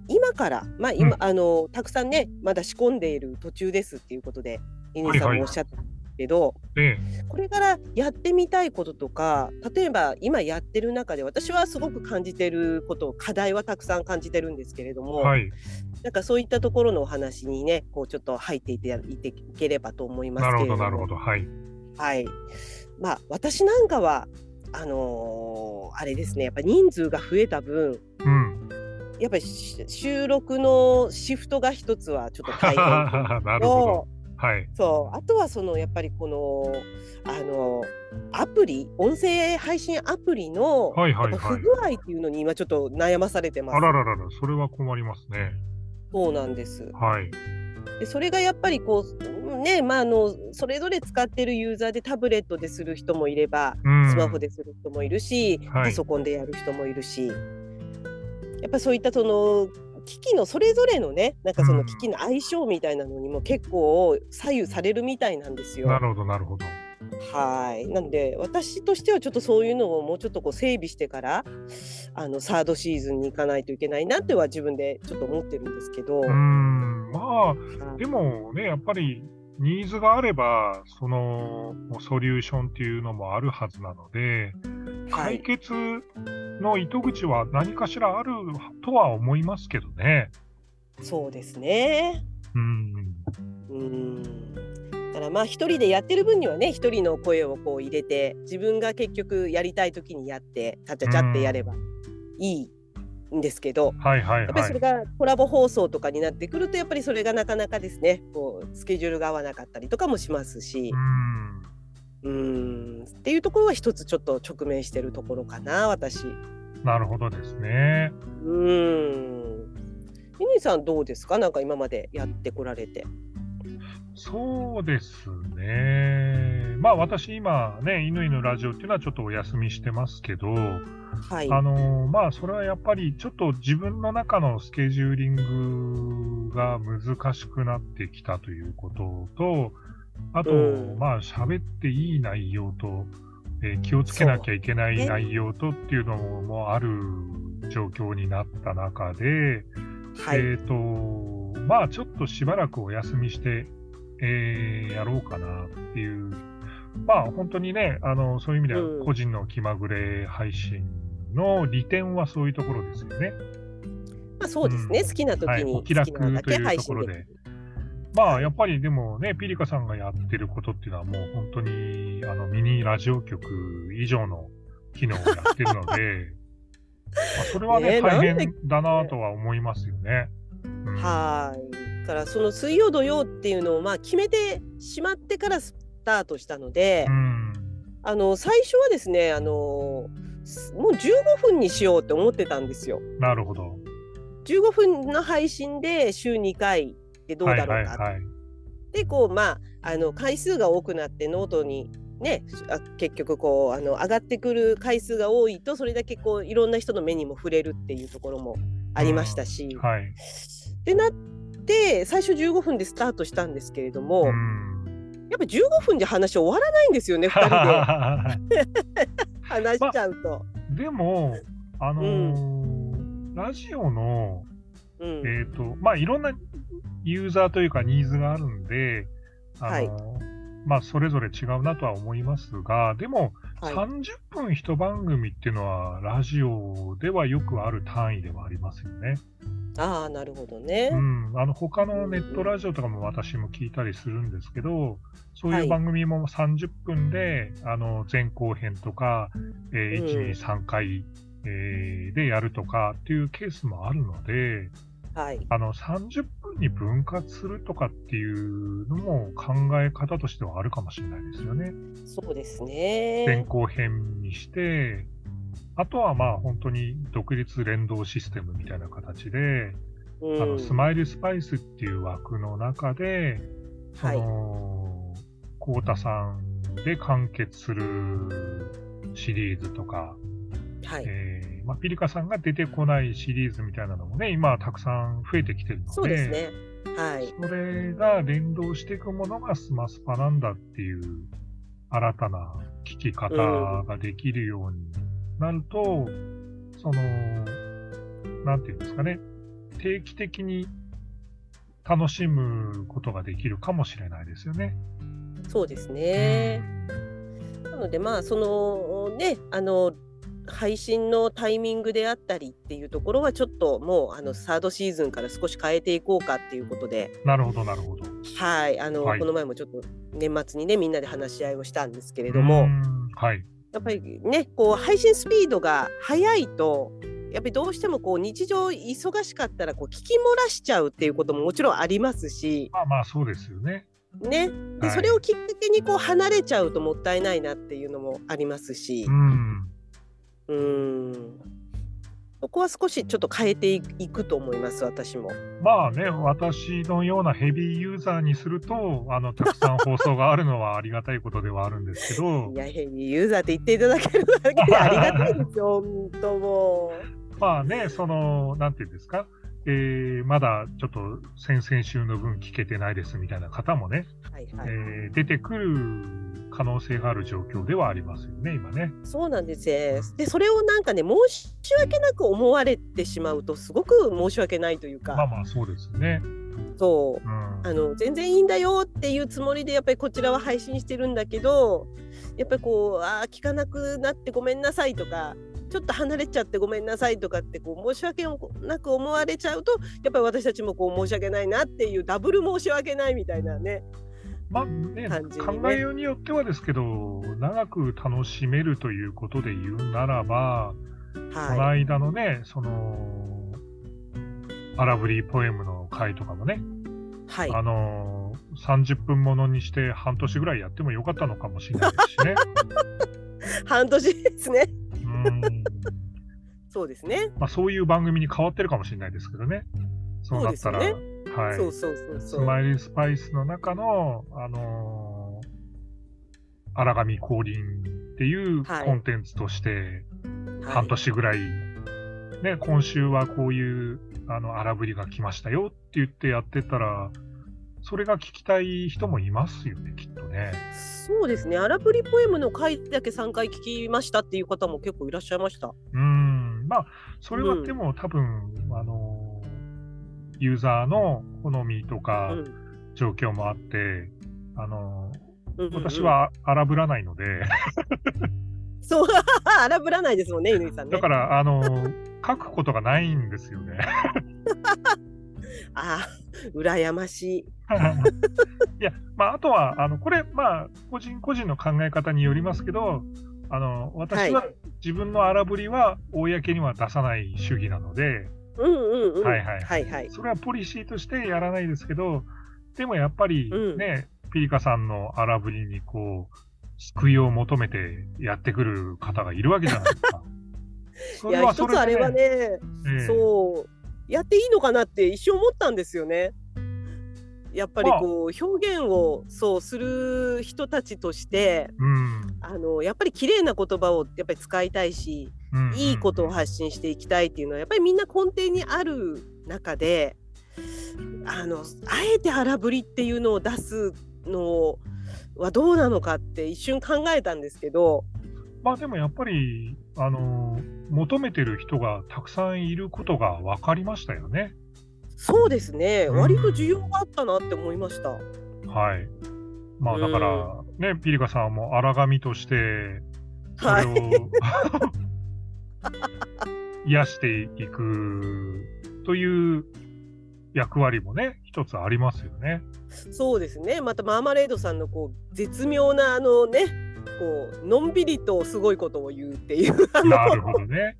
今からまあ今、うん。あのたくさんねまだ仕込んでいる途中ですっていうことで乾さんはいはいもおっしゃったけど、で、これからやってみたいこととか例えば今やってる中で私はすごく感じてること課題はたくさん感じてるんですけれども、はい。なんかそういったところのお話にねこうちょっと入っていていていければと思いますなるほど、けれどもなるほど。はい。はいまあ私なんかはあのーあれですねやっぱ人数が増えた分うん。やっぱりし収録のシフトが一つはちょっと大変 なるほど。はい。そうあとはそのやっぱりこのあのアプリ音声配信アプリの、不具合っていうのに今ちょっと悩まされてますあ。らららら、それは困りますね。そうなんです。はい。でそれがやっぱりこうねまああのそれぞれ使ってるユーザーでタブレットでする人もいればうん。スマホでする人もいるし、はいパソコンでやる人もいるしやっぱそういったその機器のそれぞれのねなんかその機器の相性みたいなのにも結構左右されるみたいなんですよ。なるほど、なるほど。はい。なんで私としてはちょっとそういうのをもうちょっとこう整備してからあのサードシーズンに行かないといけないなっては自分でちょっと思ってるんですけど。うーん。まあ、はいでもね、やっぱり、ニーズがあれば、その、ソリューションっていうのもあるはずなので、はい解決の糸口は何かしらあるとは思いますけどね。そうですね。うん。うん。だからまあ一人でやってる分にはね一人の声をこう入れて自分が結局やりたい時にやってちゃちゃちゃってやればいいんですけど、はいはいはいやっぱりそれ。がコラボ放送とかになってくるとやっぱりそれがなかなかですねこうスケジュールが合わなかったりとかもしますしう、ん。うんっていうところは一つちょっと直面してるところかな私。なるほどですね。うん。乾さんどうですか？なんか今までやってこられて。そうですね。まあ私今ね、犬のラジオっていうのはちょっとお休みしてますけど、はい。あのまあそれはやっぱりちょっと自分の中のスケジューリングが難しくなってきたということと、あと、うんまあ喋っていい内容と、えー気をつけなきゃいけない内容とっていうのもある状況になった中で、はい。えっ、と、まあちょっとしばらくお休みして、えーやろうかなっていう、まあ本当にね、あの、そういう意味でうんは個人の気まぐれ配信の利点はそういうところですよね。まあ、そうですね、うん好きな時はい、気楽というところで。まあ、やっぱりでもね、ピリカさんがやってることっていうのはもう本当にあのミニラジオ局以上の機能をやってるので、まあ、それはね、大変だなとは思いますよね。うんはい。だからその水曜土曜っていうのをまあ決めてしまってからスタートしたので、うん。あの最初はですね、あのすもう15分にしようって思ってたんですよ。なるほど。15分の配信で週2回でどうだろうか。はいはいはい。でこうまああの回数が多くなってノートにねあ結局こうあの上がってくる回数が多いとそれだけこういろんな人の目にも触れるっていうところもありましたし。はい。ってなって最初15分でスタートしたんですけれども、うん。やっぱ15分じゃ話終わらないんですよね2人で 話しちゃうと。でも、あのーラジオの、うんえっ、と、まあ、いろんなユーザーというかニーズがあるんで、あのーはいまあ、それぞれ違うなとは思いますが、でも、はい、30分一番組っていうのは、ラジオではよくある単位ではありますよね。ああなるほどね。うん、あの他のネットラジオとかも私も聞いたりするんですけど、そういう番組も30分で、あの前後編とか、えーうん1、2、3回、えーでやるとかっていうケースもあるので、はい、あの30分に分割するとかっていうのも考え方としてはあるかもしれないですよね。そうです前ね。後編にして、あとはまあ本当に独立連動システムみたいな形で、うん。あのスマイルスパイスっていう枠の中で、そはい。の、コウタさんで完結するシリーズとか、はい、えーまあ、ピリカさんが出てこないシリーズみたいなのもね、今はたくさん増えてきてるので、そうですね。はい、それが連動していくものがスマスパなんだっていう新たな聞き方ができるようになると、その、なんていうんですかね、定期的に楽しむことができるかもしれないですよね。そうですね。なのでまあそのねあの配信のタイミングであったりっていうところはちょっともうあのサードシーズンから少し変えていこうかっていうことで、なるほど、なるほど。はい、あの、はいこの前もちょっと年末にねみんなで話し合いをしたんですけれども、はい。やっぱりねこう配信スピードが速いとやっぱりどうしてもこう日常忙しかったらこう聞き漏らしちゃうっていうことももちろんありますし、まあまあ、そうですよね。ね、ではい。それをきっかけにこう離れちゃうともったいないなっていうのもありますし。う、ん。うーんそこは少しちょっと変えていくと思います私も。まあね、私のようなヘビーユーザーにすると、あの、たくさん放送があるのはありがたいことではあるんですけど。い、やヘビーユーザーって言っていただけるだけでありがたいですよ本当もまあね、その、なんていうんですか、えーまだちょっと先々週の分聞けてないですみたいな方もね、う。はいはい。えー出てくる可能性がある状況ではありますよね、今ね。そうなんですね。でそれをなんかね申し訳なく思われてしまうとすごく申し訳ないというか、まあまあ、そうですね。そううん。あの全然いいんだよっていうつもりでやっぱりこちらは配信してるんだけどやっぱりこうあー聞かなくなってごめんなさいとかちょっと離れちゃってごめんなさいとかってこう申し訳なく思われちゃうとやっぱり私たちもこう申し訳ないなっていうダブル申し訳ないみたいなねまあね、ね。考えようによってはですけど、長く楽しめるということで言うならば、このは間のね、その、アラブリーポエムの回とかもね、いはい。あのー、30分ものにして半年ぐらいやってもよかったのかもしれないですしね。半年ですね。うんそうですね。まあ、そういう番組に変わってるかもしれないですけどね。そうなったら、そうはい。そうそうそう。スマイルスパイスの中の、あのー、荒神降臨っていうはい。コンテンツとして、はい。半年ぐらい、ね、今週はこういうあの荒ぶりが来ましたよって言ってやってたら、それが聞きたい人もいますよね、きっとね。そうですね。アラブリポエムの回だけ3回聞きましたっていう方も結構いらっしゃいました。うん、まあ、それはうん。でも多分、あのー、ユーザーの好みとかうん。状況もあって、あのー、うんうんうん。私は荒ぶらないので、そう。荒ぶらないですもんね乾さんね。だから、あの書くことがないんですよね。ああ羨ましい。いや、まあ、あとは、あのこれ、まあ、個人個人の考え方によりますけど、あの私はは自分の荒ぶりは公には出さない主義なので、うんうんうん。はいはい。はいはい。それはポリシーとしてやらないですけど、でもやっぱりうん。ね、ピリカさんの荒ぶりにこう、救いを求めてやってくる方がいるわけじゃないですか。そ いや一つあれはね、ええ。そうやっていいのかなって一瞬思ったんですよね。やっぱりこう表現をそうする人たちとしてうん。あのやっぱり綺麗な言葉をやっぱり使いたいし、うんうん。いいことを発信していきたいっていうのはやっぱりみんな根底にある中であのあえて荒ぶりっていうのを出すのはどうなのかって一瞬考えたんですけどまあでもやっぱり、あの求めてる人がたくさんいることが分かりましたよね。そうですねうん割と需要があったなって思いました。はい。まあだから、ね、ピリカさんも荒神として、それを、は い癒していくという役割もね、一つありますよね。そうですね。またマーマレードさんのこう絶妙なあのね、こうのんびりとすごいことを言うっていうあなるほのどね。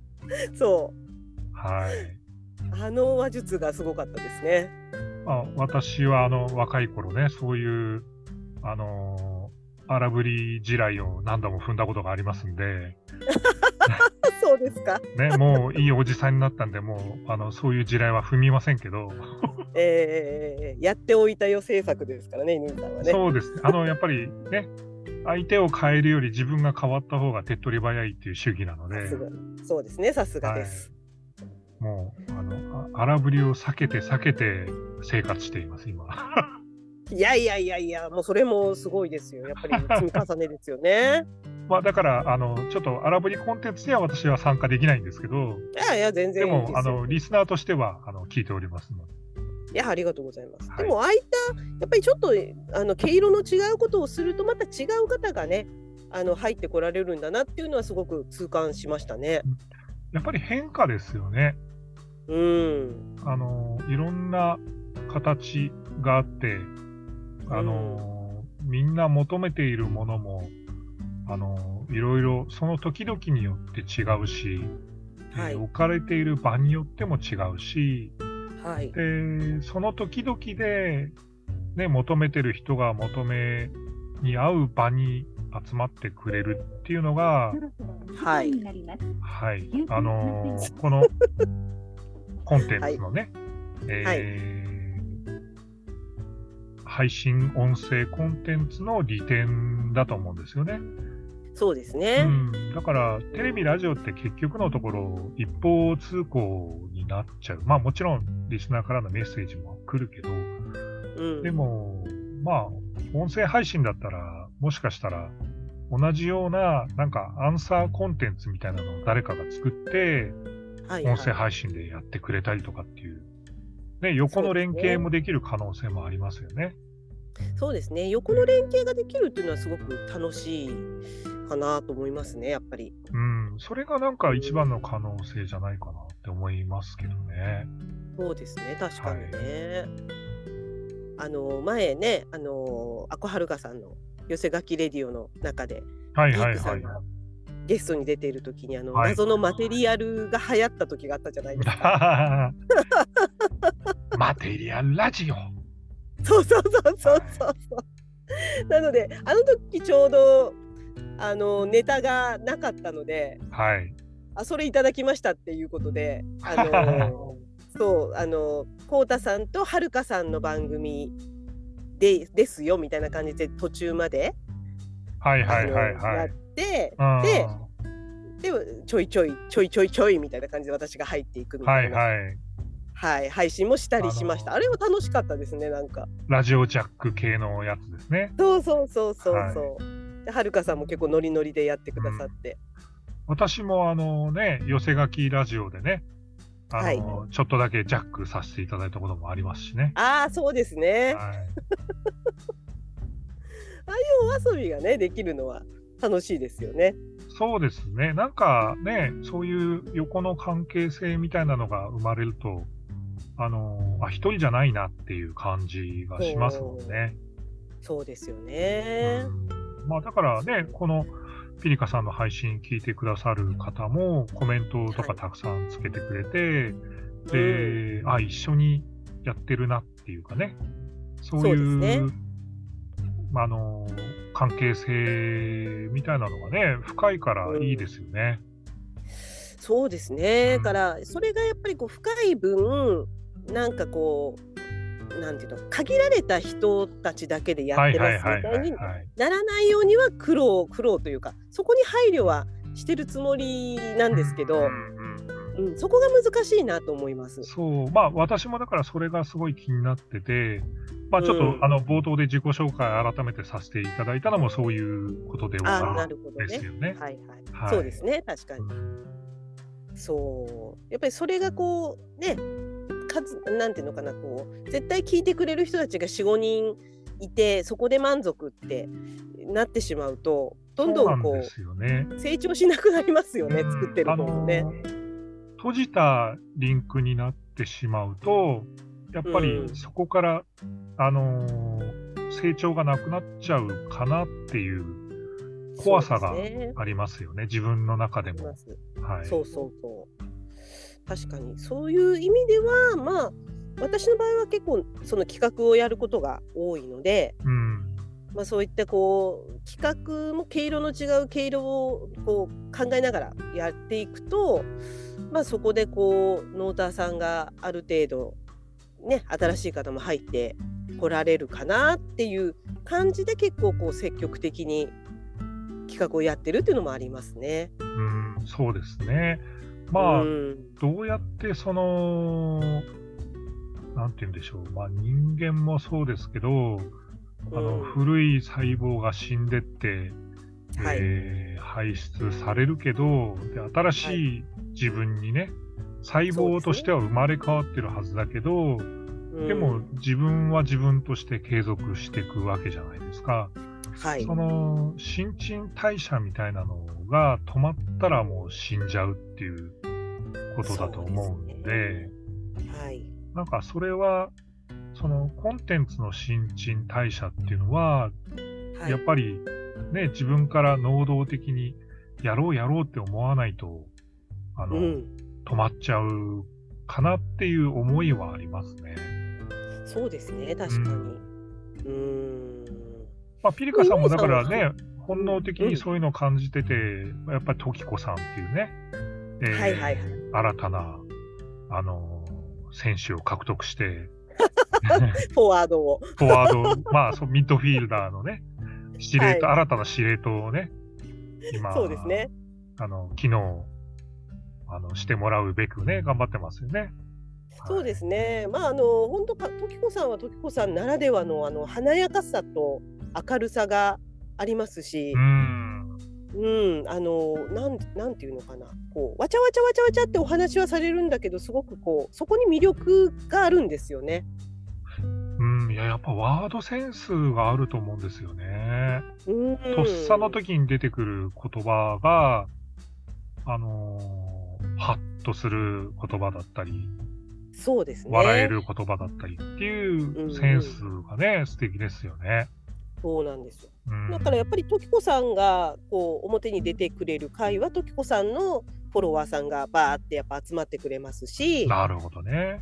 そはい。うあの話術がすごかったですね。まあ、私はあの若い頃ね、そういう、あの荒ぶり地雷を何度も踏んだことがありますんで、そうですか。ね、もういいおじさんになったんで、もうあのそういう地雷は踏みませんけど、えー、やっておいたよ政策ですからね、犬さんはね。そうですね、あのやっぱりね、相手を変えるより自分が変わった方が手っ取り早いっていう主義なのでそうですね、さすがです。もうあのあ荒ぶりを避けて避けて生活しています、今。い、やいやいやいや、もうそれもすごいですよ。やっぱり積み重ねですよね。まあ、だからあの、ちょっと荒ぶりコンテンツには私は参加できないんですけど、いやいや、全で然いいでもあのリスナーとしてはあの聞いておりますので。いや、ありがとうございます。はいでも、ああいった、やっぱりちょっと、あの毛色の違うことをすると、また違う方がね。あの入ってこられるんだなっていうのはすごく痛感しましたね。やっぱり変化ですよね。うん。あのいろんな形があって、あのみんな求めているものもあのいろいろその時々によって違うし、はいえー置かれている場によっても違うしはい。でその時々で、ね、求めてる人が求めに合う場に集まってくれるっていうのが、はいはい、あのーこのコンテンツのね、えー配信音声コンテンツの利点だと思うんですよね。そうですうね。ん、だから、テレビ、ラジオって結局のところ、一方通行になっちゃう。まあもちろん、リスナーからのメッセージも来るけど、うん。でも、まあ、音声配信だったら、もしかしたら、同じような、なんか、アンサーコンテンツみたいなのを誰かが作って、はいはい音声配信でやってくれたりとかっていう、ね、横の連携もできる可能性もありますよね。そうですね。横の連携ができるっていうのはすごく楽しいかなと思いますね。やっぱり。うん、それがなんか一番の可能性じゃないかなって思いますけどね。そうですね。確かにね。あの前ね、あのアコはるかさんの寄せ書きレディオの中で、はいはいはい。クさんがゲストに出ている時にあの、はい謎のマテリアルが流行った時があったじゃないですか。マテリアルラジオ。そうそうそうそうそうそう。なのであの時ちょうどあのネタがなかったので、はい。あそれいただきましたっていうことで、あのそうあのこうたさんとはるかさんの番組でですよみたいな感じで途中まで、はいはいはいあのやっはい。て、うんででちょいちょいちょいちょいちょいみたいな感じで私が入っていくみたいな、はいはい。はい配信もしたりしました。あのあれは楽しかったですねなんか。ラジオジャック系のやつですね。そうそうそうそうそう。ではるかさんも結構ノリノリでやってくださって。私もあのね、寄せ書きラジオでね、あの、はいちょっとだけジャックさせていただいたこともありますしね。ああそうですね。はい、お遊びがねできるのは楽しいですよね。そうですね。なんかね、そういう横の関係性みたいなのが生まれると、あの、あ、一人じゃないなっていう感じがしますもんね。そうですよね。うん、まあだからね、このピリカさんの配信聞いてくださる方もコメントとかたくさんつけてくれて、はい、で、うん、あ、一緒にやってるなっていうかね、そういう、ね、あの、関係性みたいなのがね、深いからいいですよね。うん、そうですね。だから、それがやっぱりこう深い分、なんかこう、なんていうの限られた人たちだけでやってますみたいにならないようには苦労苦労というかそこに配慮はしてるつもりなんですけど、うん、そこが難しいなと思います。そう、まあ、私もだからそれがすごい気になってて、まあ、ちょっと、うん、あの冒頭で自己紹介改めてさせていただいたのもそういうことではなるほど、ね、ですよね。はいはい。はい、そうですね、確かに。そう、やっぱりそれがこう、ね、数なんていうのかなこう絶対聞いてくれる人たちが45人いてそこで満足ってなってしまうとどんどんこう、ね、成長しなくなりますよね、うん、作ってる方もね。閉じたリンクになってしまうとやっぱりそこから、うん、あのー、成長がなくなっちゃうかなっていう怖さがありますよね、ね自分の中でも。はい、そうそうそう確かにそういう意味ではまあ私の場合は結構その企画をやることが多いので、うん、まあ、そういったこう企画も毛色の違う毛色をこう考えながらやっていくと、まあ、そこでこうノーターさんがある程度ね新しい方も入ってこられるかなっていう感じで結構こう積極的に企画をやってるっていうのもありますね。うん、そうですね。まあ、うん、どうやってその、なんて言うんでしょう、まあ、人間もそうですけど、あの、古い細胞が死んでって、はい、えー、排出されるけどで、新しい自分にね、細胞としては生まれ変わってるはずだけど、でも自分は自分として継続していくわけじゃないですか。はい、その新陳代謝みたいなのが止まったらもう死んじゃうっていうことだと思うんで、でね、はい、なんかそれは、そのコンテンツの新陳代謝っていうのは、はい、やっぱりね、自分から能動的にやろうやろうって思わないと、あの、うん、止まっちゃうかなっていう思いはありますね。そうですね、確かに。うん。まあ、ピリカさんもだからね、本能的にそういうのを感じてて、うん、やっぱり時子さんっていうね、えー、はいはいはい、新たな、あのー、選手を獲得して、フォワードを。フォワード、まあそ、ミッドフィールダーのね、司令塔、はい、新たな司令塔をね、今、そうですね。あの、昨日、あの、してもらうべくね、頑張ってますよね。そうですね。まあ、あの、本当か、時子さんは時子さんならではの、あの、華やかさと明るさがありますし、うん、うん、あのなんなんていうのかなこうわちゃわちゃわちゃわちゃってお話はされるんだけどすごくこうそこに魅力があるんですよね。うん、いややっぱワードセンスがあると思うんですよね。うんとっさの時に出てくる言葉があのー、ハッとする言葉だったり。そうですね。笑える言葉だったりっていうセンスがね、うんうん、素敵ですよね。そうなんですよ。だからやっぱり時子さんがこう表に出てくれる回は時子さんのフォロワーさんがバーってやっぱ集まってくれますし。なるほどね。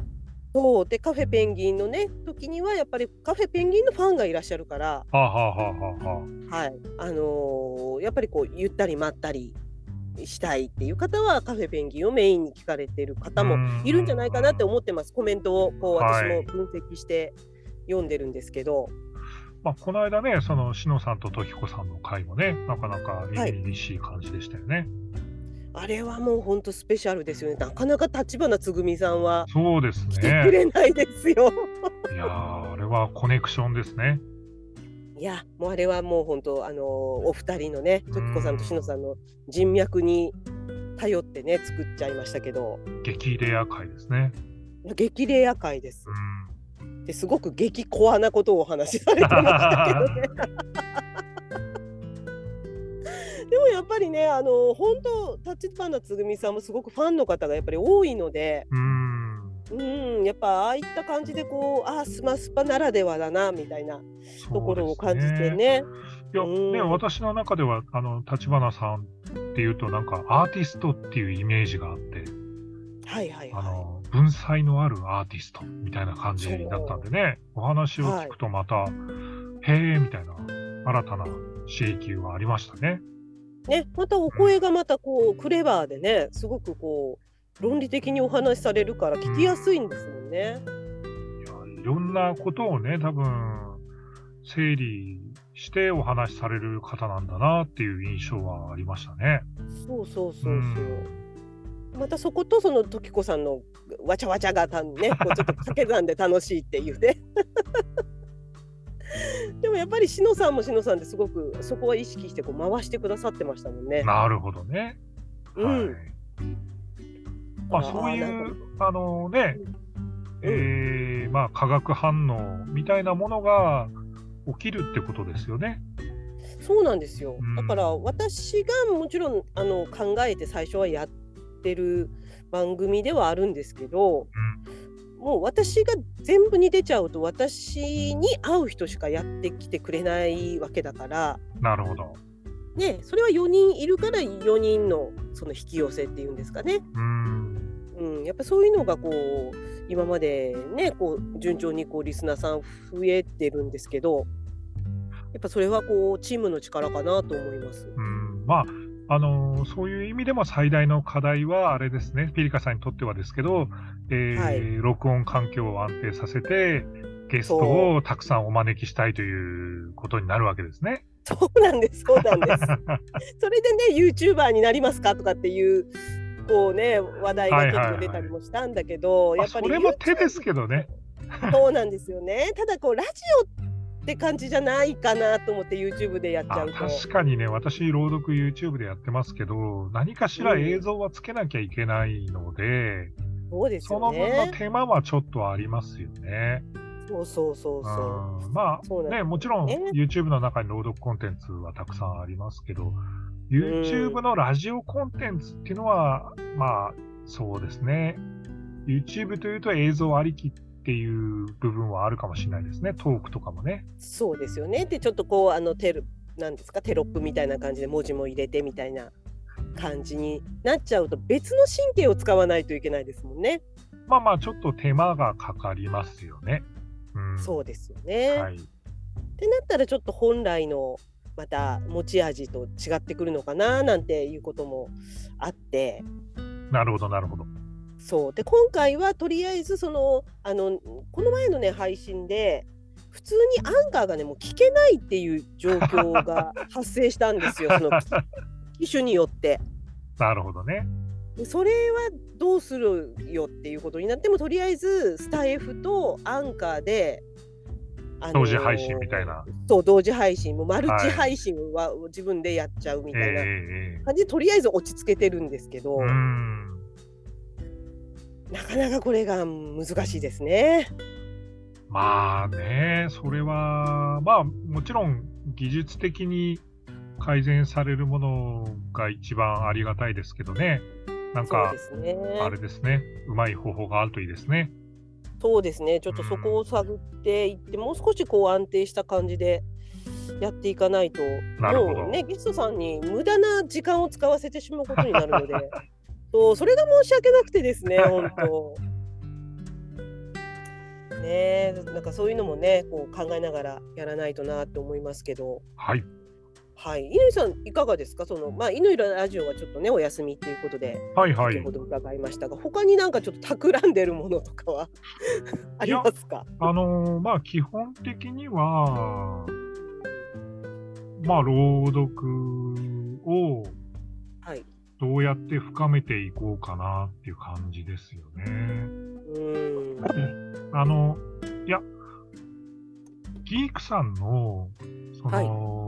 そうでカフェペンギンのね時にはやっぱりカフェペンギンのファンがいらっしゃるから、はいあのー、やっぱりこうゆったりまったりしたいっていう方はカフェペンギンをメインに聞かれてる方もいるんじゃないかなって思ってますコメントをこう私も分析して読んでるんですけど。はいまあ、この間ね、その、しのさんと時子さんの会もね、なかなか耳々しい感じでしたよね。はい、あれはもう本当スペシャルですよね。なかなか立花つぐみさんは。そうですね。来てくれないですよ。いやあれはコネクションですね。いや、もうあれはもう本当、あのー、お二人のね、時子さんとしのさんの人脈に頼ってね、作っちゃいましたけど。激レア会ですね。激レア会です。うんですごく激コアなことをお話しされてましたけどね。でもやっぱりねあの本当立花つぐみさんもすごくファンの方がやっぱり多いのでうん。うんやっぱああいった感じでこうあスマスパならではだなみたいなところを感じてね。いや、うんね、私の中では、あの、立花さんっていうと、なんか、アーティストっていうイメージがあって、はいはいはあの、文才のあるアーティストみたいな感じだったんでね、お話を聞くとまた、へえ、みたいな、新たな刺激はありましたね。い。ねまたお声がまたこうクレバーでねすごくこう論理的にお話しされるから聞きやすいんですもんね。いや、いろんなことをね、多分、整理してお話しされる方なんだなっていう印象はありましたね。そうそうそうそう。うんまたそことその時子さんのわちゃわちゃがたね こうちょっと掛け算で楽しいっていうね。でもやっぱりしのさんもしのさんですごくそこは意識してこう回してくださってましたもんね。なるほどね。うんはい。まあ、そういう、あのね、うんえーまあ、化学反応みたいなものが起きるってことですよね。そうなんですようん。だから私がもちろんあの考えて最初はやってる番組ではあるんですけど、もう私が全部に出ちゃうと私に合う人しかやってきてくれないわけだから、なるほど。ね、それは4人いるから4人のその引き寄せっていうんですかね。うん。うん、やっぱそういうのがこう今までねこう順調にこうリスナーさん増えてるんですけどやっぱそれはこうチームの力かなと思います。うん、まあ、あのそういう意味でも最大の課題はあれですね、ピリカさんにとってはですけど、えーはい録音環境を安定させて、ゲストをたくさんお招きしたいということになるわけですね。そうなんですそうなんです。それでね YouTuber になりますかとかっていうこうね話題が結構出たりもしたんだけど、まあやっぱりそれも手ですけどね。そうなんですよね。ただこうラジオって感じじゃないかなと思って YouTube でやっちゃあうと。確かにね、私、朗読 YouTube でやってますけど、何かしら映像はつけなきゃいけないので、そうですよその分のね。手間はちょっとありますよね。そうそうそうそう。うんまあね、もちろんね YouTube の中に朗読コンテンツはたくさんありますけど、YouTube のラジオコンテンツっていうのは、まあそうですね、YouTube というと映像ありきっていう部分はあるかもしれないですね、トークとかもね。そうですよね。でちょっとこうあのテロなんですかテロップみたいな感じで文字も入れてみたいな感じになっちゃうと別の神経を使わないといけないですもんね。まあまあ、ちょっと手間がかかりますよね。うん、そうですよね。はい。ってなったらちょっと本来のまた持ち味と違ってくるのかななんていうこともあってなるほど、なるほど。そうで今回はとりあえずそのあのこの前のね配信で普通にアンカーがねもう聞けないっていう状況が発生したんですよ その機種によって。なるほどね。でそれはどうするよっていうことになってもとりあえずスタイフとアンカーで、あ同時配信みたいな。そう同時配信もマルはいチ配信は自分でやっちゃうみえたいなえ感じで、とりあえず落ち着けてるんですけど、うん。なかなかこれが難しいですね。まあね、それは、まあもちろん技術的に改善されるものが一番ありがたいですけどね。なんかね。あれですね、うまい方法があるといいですね。そうですね。ちょっとそこを探っていって、もう少しこう安定した感じでやっていかないと、なるほどもうね、ゲストさんに無駄な時間を使わせてしまうことになるので、そうそれが申し訳なくてですね、本当。ねえ、なんかそういうのもね、こう考えながらやらないとなって思いますけど、はい。はい、乾さんいかがですか？そのまあ乾ラジオはちょっとねお休みっていうことではいはい先ほ。ど伺いましたが、他になんかちょっと企んでるものとかは ありますか？あのーまあ基本的には、まあ朗読をはい。どうやって深めていこうかなっていう感じですよね。うーん。あの、いや、ギークさんの、その、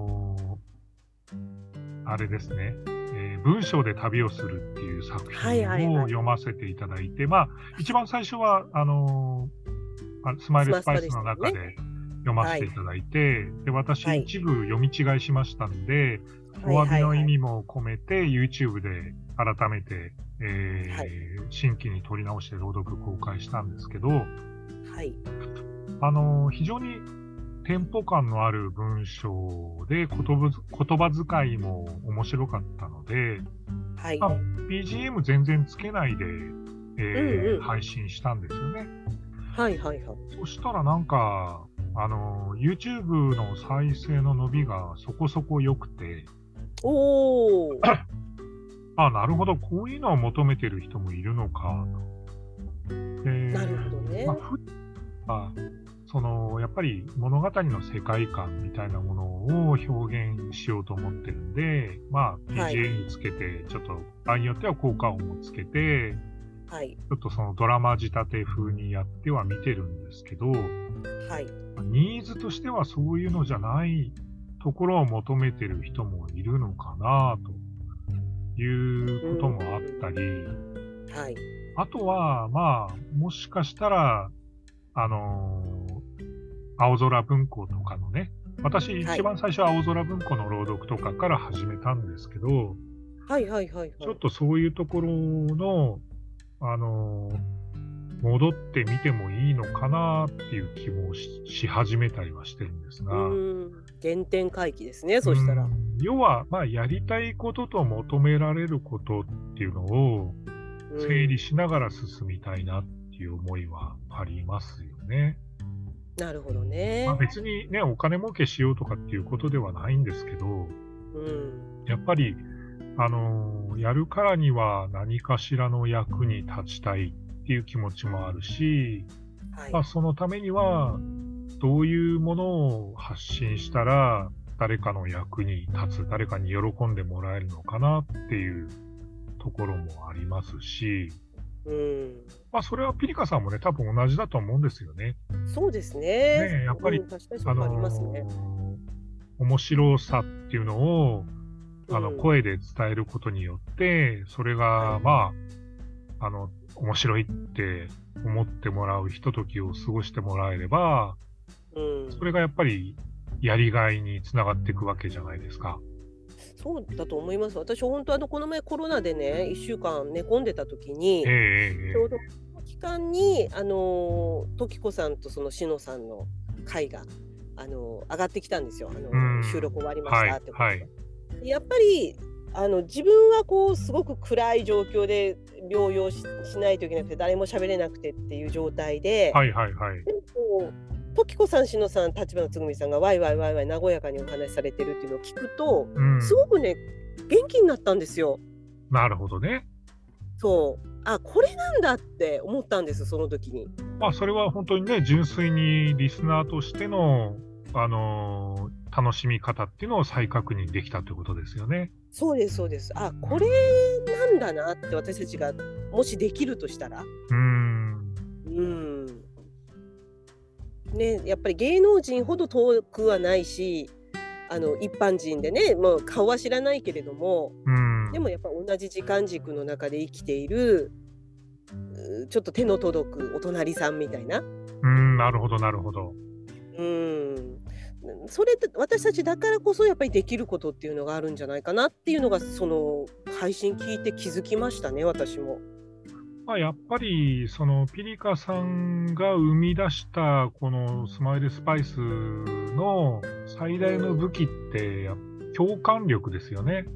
あれですね、えー文章で旅をするっていう作品を読ませていただいて、まあ、一番最初は、あのあスマイルスパイスの中でで読ませていただいて、で私、はい一部読み違いしましたんで、お詫びの意味も込めて、YouTube で改めて、えーはい。新規に取り直して朗読公開したんですけど、はい。あの非常にテンポ感のある文章で言葉遣いも面白かったので、はい。あ BGM 全然つけないで、えーうんうん。配信したんですよね。はいはいはい。そしたらなんか、あの YouTube の再生の伸びがそこそこ良くて、おおあ、なるほど、こういうのを求めてる人もいるのか。と。でなるほどね。まあそのやっぱり物語の世界観みたいなものを表現しようと思ってるんで、まあ、はい。BGM つけて、ちょっと場合によっては効果音もつけて、はい。ちょっとそのドラマ仕立て風にやっては見てるんですけど、はい。ニーズとしてはそういうのじゃないところを求めてる人もいるのかなということもあったり、はい。あとは、まあ、もしかしたら、あのー青空文庫とかのね、私、はい。一番最初は青空文庫の朗読とかから始めたんですけど、はいはいはいちょっとそういうところの、あのー戻ってみてもいいのかなっていう気もしし始めたりはしてるんですが、うん。原点回帰ですねそしたら。うん要は、まあ、やりたいことと求められることっていうのをうん。整理しながら進みたいなっていう思いはありますよね。なるほどね。まあ、別にね、お金儲けしようとかっていうことではないんですけど、うん。やっぱり、あのーやるからには何かしらの役に立ちたいっていう気持ちもあるし、はい。まあ、そのためには、どういうものを発信したら、誰かの役に立つ、誰かに喜んでもらえるのかなっていうところもありますし、うん。まあ、それはピリカさんもね、多分同じだと思うんですよね。そうですね。ねえやっぱりうんありますね。あのー面白さっていうのを、あの、うん声で伝えることによって、それが、まあ、あの、面白いって思ってもらうひとときを過ごしてもらえれば、うん。それがやっぱりやりがいにつながっていくわけじゃないですか。そうだと思います。私、本当あのこの前コロナでね、1週間寝込んでた時に、ちょうどこの期間に、あのー時子さんとそのしのさんの会が、あのー上がってきたんですよ。あの収録終わりましたってことで、はいはいやっぱりあの自分はこうすごく暗い状況で療養ししないといけなくて誰も喋れなくてっていう状態で、はいはいはい。でもこう時子さん、しのさん、立花つぐみさんがワイワイワイワイ和やかにお話しされてるっていうのを聞くと、うん。すごくね元気になったんですよ。なるほどね。そうあこれなんだって思ったんですその時に。まあ、それは本当にね、純粋にリスナーとしての、あのー楽しみ方っていうのを再確認できたということですよね。そうですそうですあこれなんだなって私たちがもしできるとしたら。うーん。うんね、やっぱり芸能人ほど遠くはないしあの一般人でねもう顔は知らないけれどもうん。でもやっぱ同じ時間軸の中で生きているうちょっと手の届くお隣さんみたいな。うん、なるほど、なるほど。うんそれって私たちだからこそやっぱりできることっていうのがあるんじゃないかなっていうのがその配信聞いて気づきましたね私も。まあ、やっぱり、そのピリカさんが生み出したこのスマイルスパイスの最大の武器って、や共感力ですよね。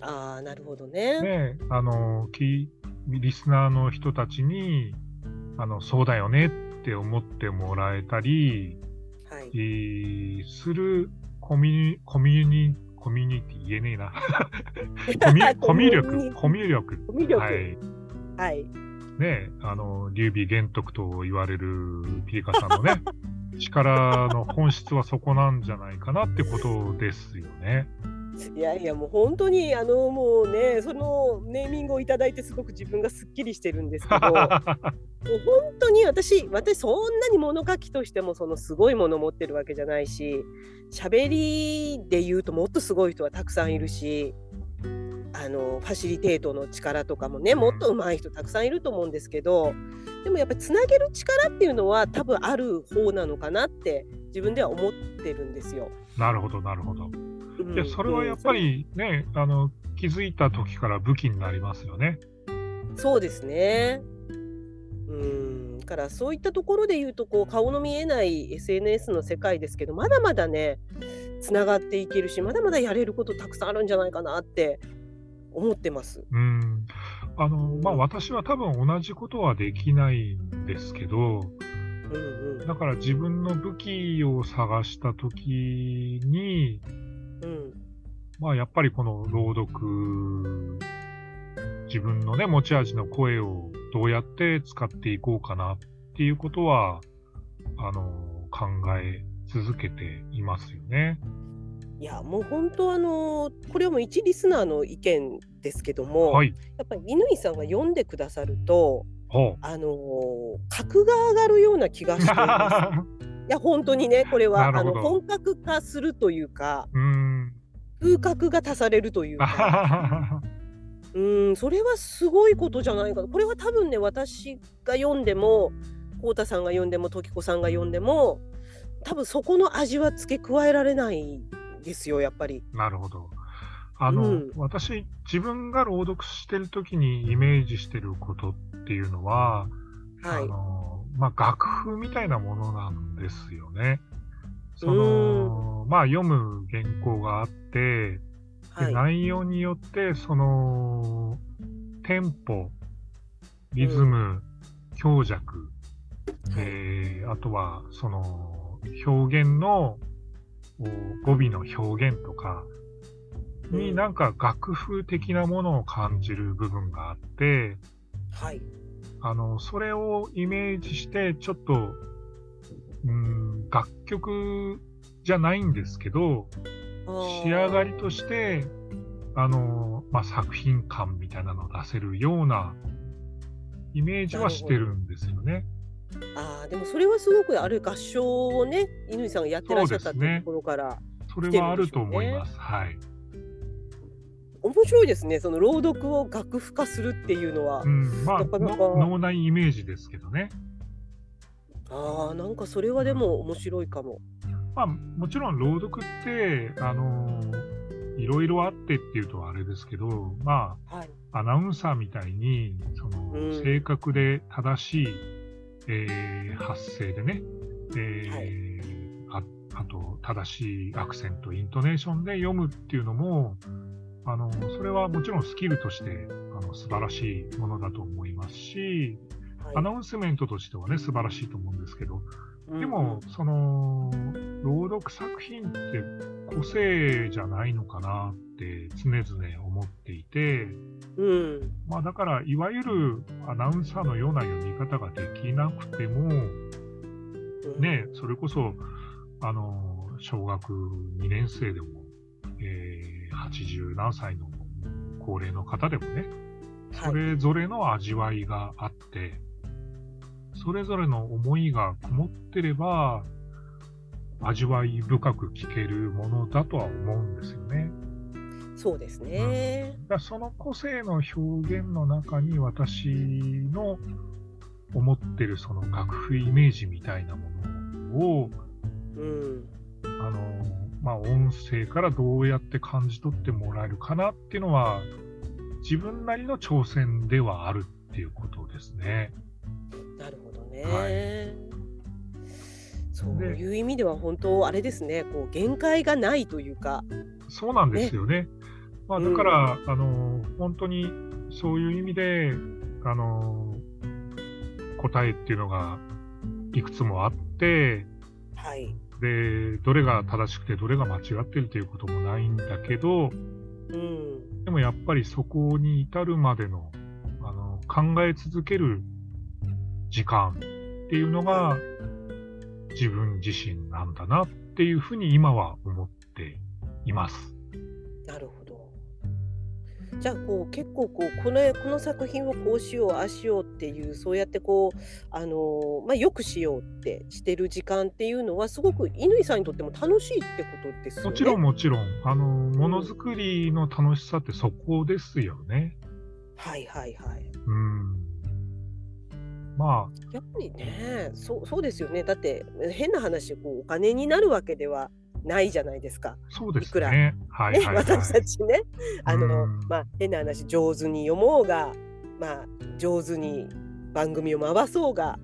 ああなるほどね。ね、あの、きリスナーの人たちに、あの、そうだよねって思ってもらえたり、はいえーするコミュニ、コミュニ、コミュニティ言えねえな。コミュコミュ力、コミュ力。コミュ力はい。はいね、あの、劉備玄徳と言われるピリカさんのね、力の本質はそこなんじゃないかなってことですよね。いやいやもう本当にあのもうねそのネーミングをいただいてすごく自分がすっきりしてるんですけど もう本当に私私そんなに物書きとしてもそのすごいもの持ってるわけじゃないし喋りで言うともっとすごい人はたくさんいるしあのファシリテートの力とかもねもっと上手い人たくさんいると思うんですけどでもやっぱりつなげる力っていうのは多分ある方なのかなって自分では思ってるんですよ。なるほどなるほど。いやそれはやっぱりね、あの気づいた時から武器になりますよね。そうですね。うんからそういったところで言うとこう顔の見えない SNS の世界ですけどまだまだねつながっていけるしまだまだやれることたくさんあるんじゃないかなって思ってます。うんあのまあ、私は多分同じことはできないんですけど、うんうん、だから自分の武器を探したときに、うん、まあやっぱりこの朗読、自分のね、持ち味の声をどうやって使っていこうかなっていうことは、あの、考え続けていますよね。いやもう本当あのこれはもう一リスナーの意見ですけども、はい、やっぱり乾さんが読んでくださると、あの格が上がるような気がしています。いや本当にねこれはあの本格化するというか風格が足されるというか。うんそれはすごいことじゃないかこれは多分ね私が読んでも浩太さんが読んでも時子さんが読んでも多分そこの味は付け加えられないですよやっぱり。なるほど。あの、うん、私自分が朗読してる時にイメージしてることっていうのは、はい、あのまあ、楽譜みたいなものなんですよね。そのまあ読む原稿があって、はい、内容によってそのテンポ、リズム、うん、強弱、えー、あとはその表現の語尾の表現とかになんか楽譜的なものを感じる部分があって、はい、あのそれをイメージしてちょっとうん楽曲じゃないんですけど仕上がりとしてあの、まあ、作品感みたいなのを出せるようなイメージはしてるんですよね。ああ、でもそれはすごくある合唱をね、乾さんがやってらっしゃったっていうところから、それはあると思います。はい。面白いですね、その朗読を楽譜化するっていうのは。うん、まあ、なかなか脳内イメージですけどね。ああ、なんかそれはでも面白いかも。まあ、もちろん朗読って、あのー、いろいろあってっていうとあれですけど、まあ、はい、アナウンサーみたいに、その、うん、正確で正しいえー、発声でね、えー、はい、ああと正しいアクセント、イントネーションで読むっていうのも、あのそれはもちろんスキルとしてあの素晴らしいものだと思いますし、はい、アナウンスメントとしてはね素晴らしいと思うんですけど、でも、その朗読作品って個性じゃないのかなって常々思っていて、うん、まあだからいわゆるアナウンサーのような読み方ができなくても、ね、それこそあの小学2年生でも、えー、80何歳の高齢の方でもね、それぞれの味わいがあって、それぞれの思いがこもってれば、味わい深く聞けるものだとは思うんですよね。そうですね。うん、だその個性の表現の中に私の思ってるその楽譜イメージみたいなものを、うん、あの、まあ、音声からどうやって感じ取ってもらえるかなっていうのは、自分なりの挑戦ではあるっていうことですね。なるほどね。はいそういう意味では本当あれですね、こう限界がないというか。そうなんですよね。ねまあ、だから、うん、あの本当にそういう意味であの答えっていうのがいくつもあって、はい、でどれが正しくてどれが間違ってるということもないんだけど、うん、でもやっぱりそこに至るまでのあの考え続ける時間っていうのが自分自身なんだなっていうふうに今は思っています。なるほど。じゃあこう結構こうこのこの作品をこうしようああしようっていうそうやってこうあのまあよくしようってしてる時間っていうのはすごく乾さんにとっても楽しいってことですよね。もちろんもちろんあのものづくりの楽しさってそこですよね。はいはいはい。うんまあやっぱりねそうそうですよねだって変な話こうお金になるわけではないじゃないですか。そうですね。いくら、ねはいはいはい、私たちね、あの、まあ、変な話、上手に読もうが、まあ、上手に番組を回そうが、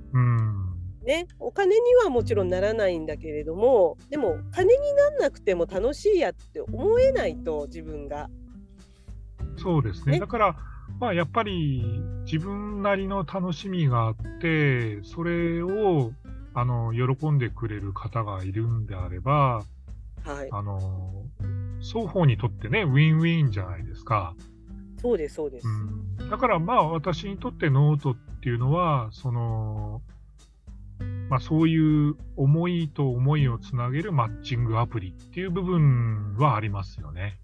ね、お金にはもちろんならないんだけれども、でも、金になんなくても楽しいやって思えないと、自分が。そうですね。ねだから、まあ、やっぱり自分なりの楽しみがあって、それをあの喜んでくれる方がいるんであれば、はい、あの双方にとってね、ウィンウィンじゃないですか。そうです、そうです。うん、だからまあ、私にとってノートっていうのは、その、まあ、そういう思いと思いをつなげるマッチングアプリっていう部分はありますよね。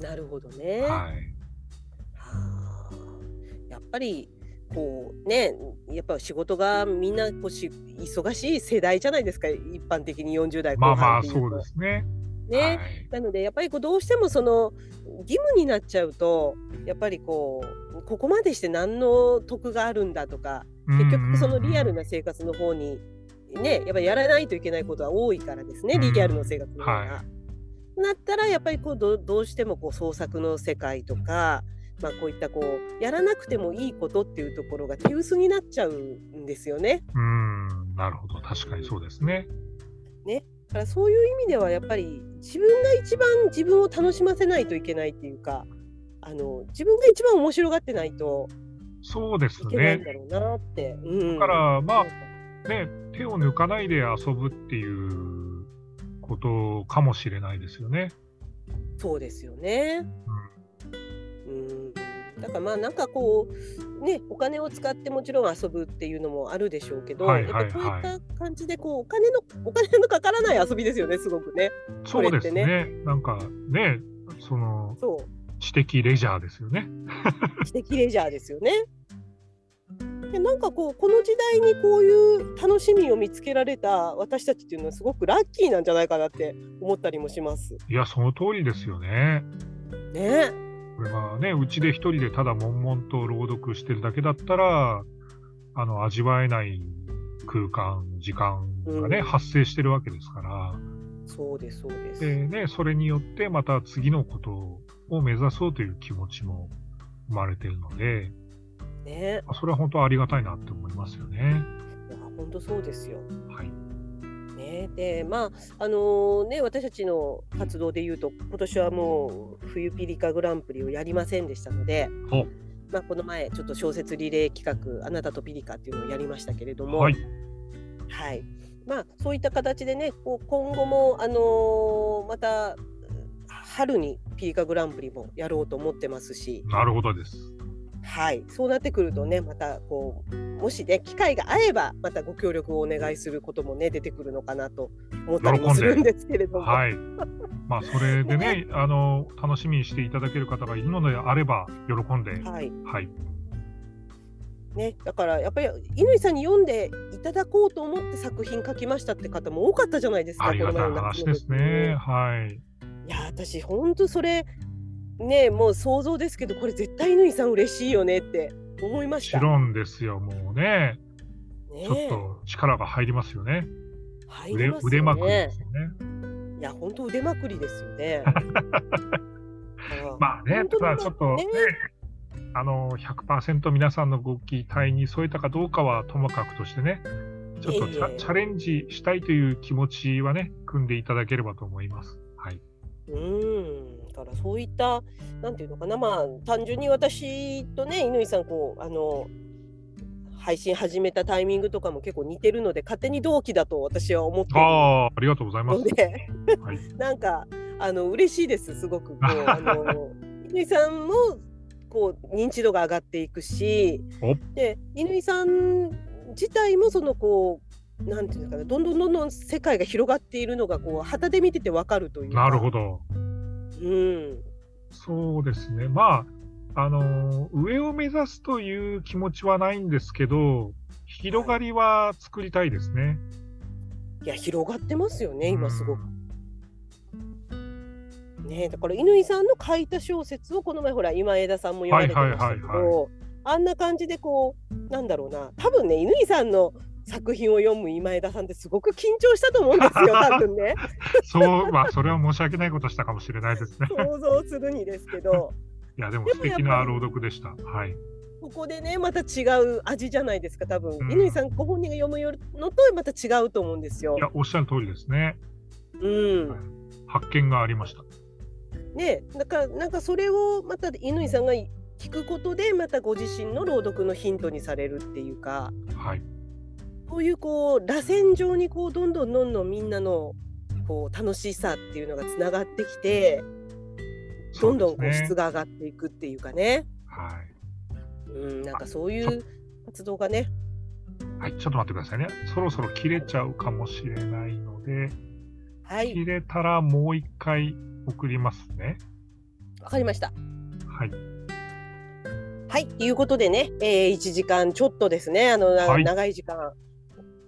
なるほどね。はい。はあ、やっぱりこうねやっぱ仕事がみんなこうし忙しい世代じゃないですか一般的に40代後半まあまあそうですね。ね、はい、なのでやっぱりこうどうしてもその義務になっちゃうとやっぱりこうここまでして何の得があるんだとか結局そのリアルな生活の方にねやっぱりやらないといけないことは多いからですねリアルの生活の方が。はい、なったらやっぱりこうどうしてもこう創作の世界とかまあ、こういったこうやらなくてもいいことっていうところが手薄になっちゃうんですよね。うんなるほど確かにそうですね。ねだからそういう意味ではやっぱり自分が一番自分を楽しませないといけないっていうかあの自分が一番面白がってないとそうですね。だろうなって。うん、だからまあね手を抜かないで遊ぶっていうことかもしれないですよね。そうですよね。うん、うんだからまあなんかこうねお金を使ってもちろん遊ぶっていうのもあるでしょうけど、はいはいはい、やっぱこういった感じでこうお金のお金のかからない遊びですよねすごくね。そうですね。ねなんかねその知的レジャーですよね。知的レジャーですよね。でなんかこうこの時代にこういう楽しみを見つけられた私たちっていうのはすごくラッキーなんじゃないかなって思ったりもします。いやその通りですよね。ね。これがね、うちで一人でただ悶々と朗読してるだけだったら、あの、味わえない空間、時間がね、うん、発生してるわけですから。そうです、そうです。で、ね、それによってまた次のことを目指そうという気持ちも生まれているので、ね、それは本当ありがたいなって思いますよね。いや、本当そうですよ。はい。ね。でまああのー、ね私たちの活動でいうと今年はもう冬ピリカグランプリをやりませんでしたので。まあ、この前ちょっと小説リレー企画「あなたとピリカ」っていうのをやりましたけれども、はい、はい、まあ、そういった形でねこう今後も、あのー、また春にピリカグランプリもやろうと思ってますしなるほどですはい、そうなってくるとねまたこうもしね機会があればまたご協力をお願いすることもね出てくるのかなと思ったりもするんですけれども。はい。まあそれでね あの楽しみにしていただける方がいるのであれば喜んで。はい。はい。ね、だからやっぱり乾さんに読んでいただこうと思って作品書きましたって方も多かったじゃないですか。ありがたい話ですね。はい。いや私本当それねもう想像ですけどこれ絶対乾さん嬉しいよねって思いました。もちろんですよもうねねちょっと力が入りますよね。入りますよね腕まくりですよね。いや本当腕まくりですよね。まあねただちょっとねあの100%皆さんのご期待に添えたかどうかはともかくとしてねちょっとチャ,、チャレンジしたいという気持ちはね組んでいただければと思います。はい。うんからそういったなんていうのかなまあ単純に私とね乾さんこうあの配信始めたタイミングとかも結構似てるので勝手に同期だと私は思ってあありがとうございます。はい、なんかあの嬉しいですすごくこうあの乾さんもこう認知度が上がっていくしで乾さん自体もそのこうなんていうかねどんどんどんどん世界が広がっているのがこう旗で見ててわかるというなるほど。うん、そうですね、まあ、あの上を目指すという気持ちはないんですけど、広がりは作りたいですね。い。や広がってますよね今すごく。うんねだから乾さんの書いた小説をこの前ほら今枝さんも読まれてましたけど、あんな感じでこうなんだろうな。多分ね乾さんの作品を読む今枝さんってすごく緊張したと思うんですよ 多分ねそう、まあ、それは申し訳ないことしたかもしれないですね。想像するにですけどいや、でも素敵な朗読でした。はい。ここでねまた違う味じゃないですか多分うん乾さんご本人が読むのとまた違うと思うんですよい。や、おっしゃる通りですね。うん発見がありました。ねだからなんかそれをまた乾さんが聞くことでまたご自身の朗読のヒントにされるっていうかはい。こういうこう螺旋状にこうどんどんどんどんみんなのこう楽しさっていうのがつながってきてどんどんこう質が。が上がっていくっていうかね、はい。うん、なんかそういう活動がねはい、ちょっと待ってくださいね。そろそろ切れちゃうかもしれないので、はい切れたらもう一回送りますね。わかりました。はい。はいということでね、えー、1時間ちょっとですねあの、なはい長い時間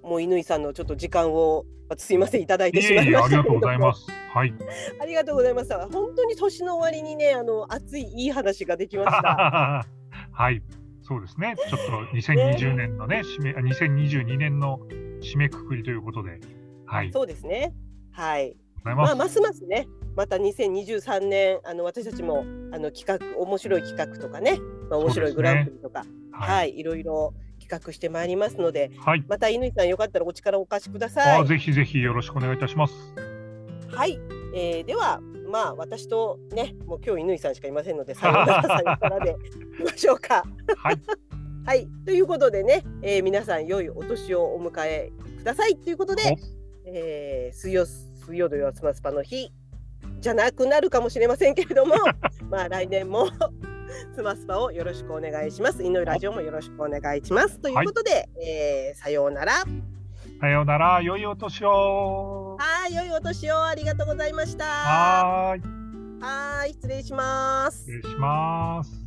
もう乾さんのちょっと時間をすいませんいただいいてしまえいましたけれどもありがとうございます。はい。ありがとうございました。本当に年の終わりにね、あの熱いいい話ができました。はい。そうですね。ちょっと2020年のね、締め、あ2022年の締めくくりということで、はい。そうですね。はい。ございます。まあますますね、また2023年あの私たちもあの企画面白い企画とかね、まあ、面白いグランプリとか、は。はいい、いろいろ企画してまいりますので、はい。また乾さんよかったらお力をお貸しください。あぜひぜひよろしくお願いいたします。はい。えー、では。まあ私とねもう今日乾さんしかいませんのでさようならさようならで いきましょうか。はい。はい、ということでね、えー皆さん良いお年をお迎えくださいということで、えー水曜水曜土曜スマスパの日じゃなくなるかもしれませんけれども まあ来年もスマスパをよろしくお願いします。イノラジオもよろしくお願いします。ということで、えーさようなら。さようなら、良いお年を。はい、良いお年をありがとうございました。はーい。はーい、失礼します失。礼します。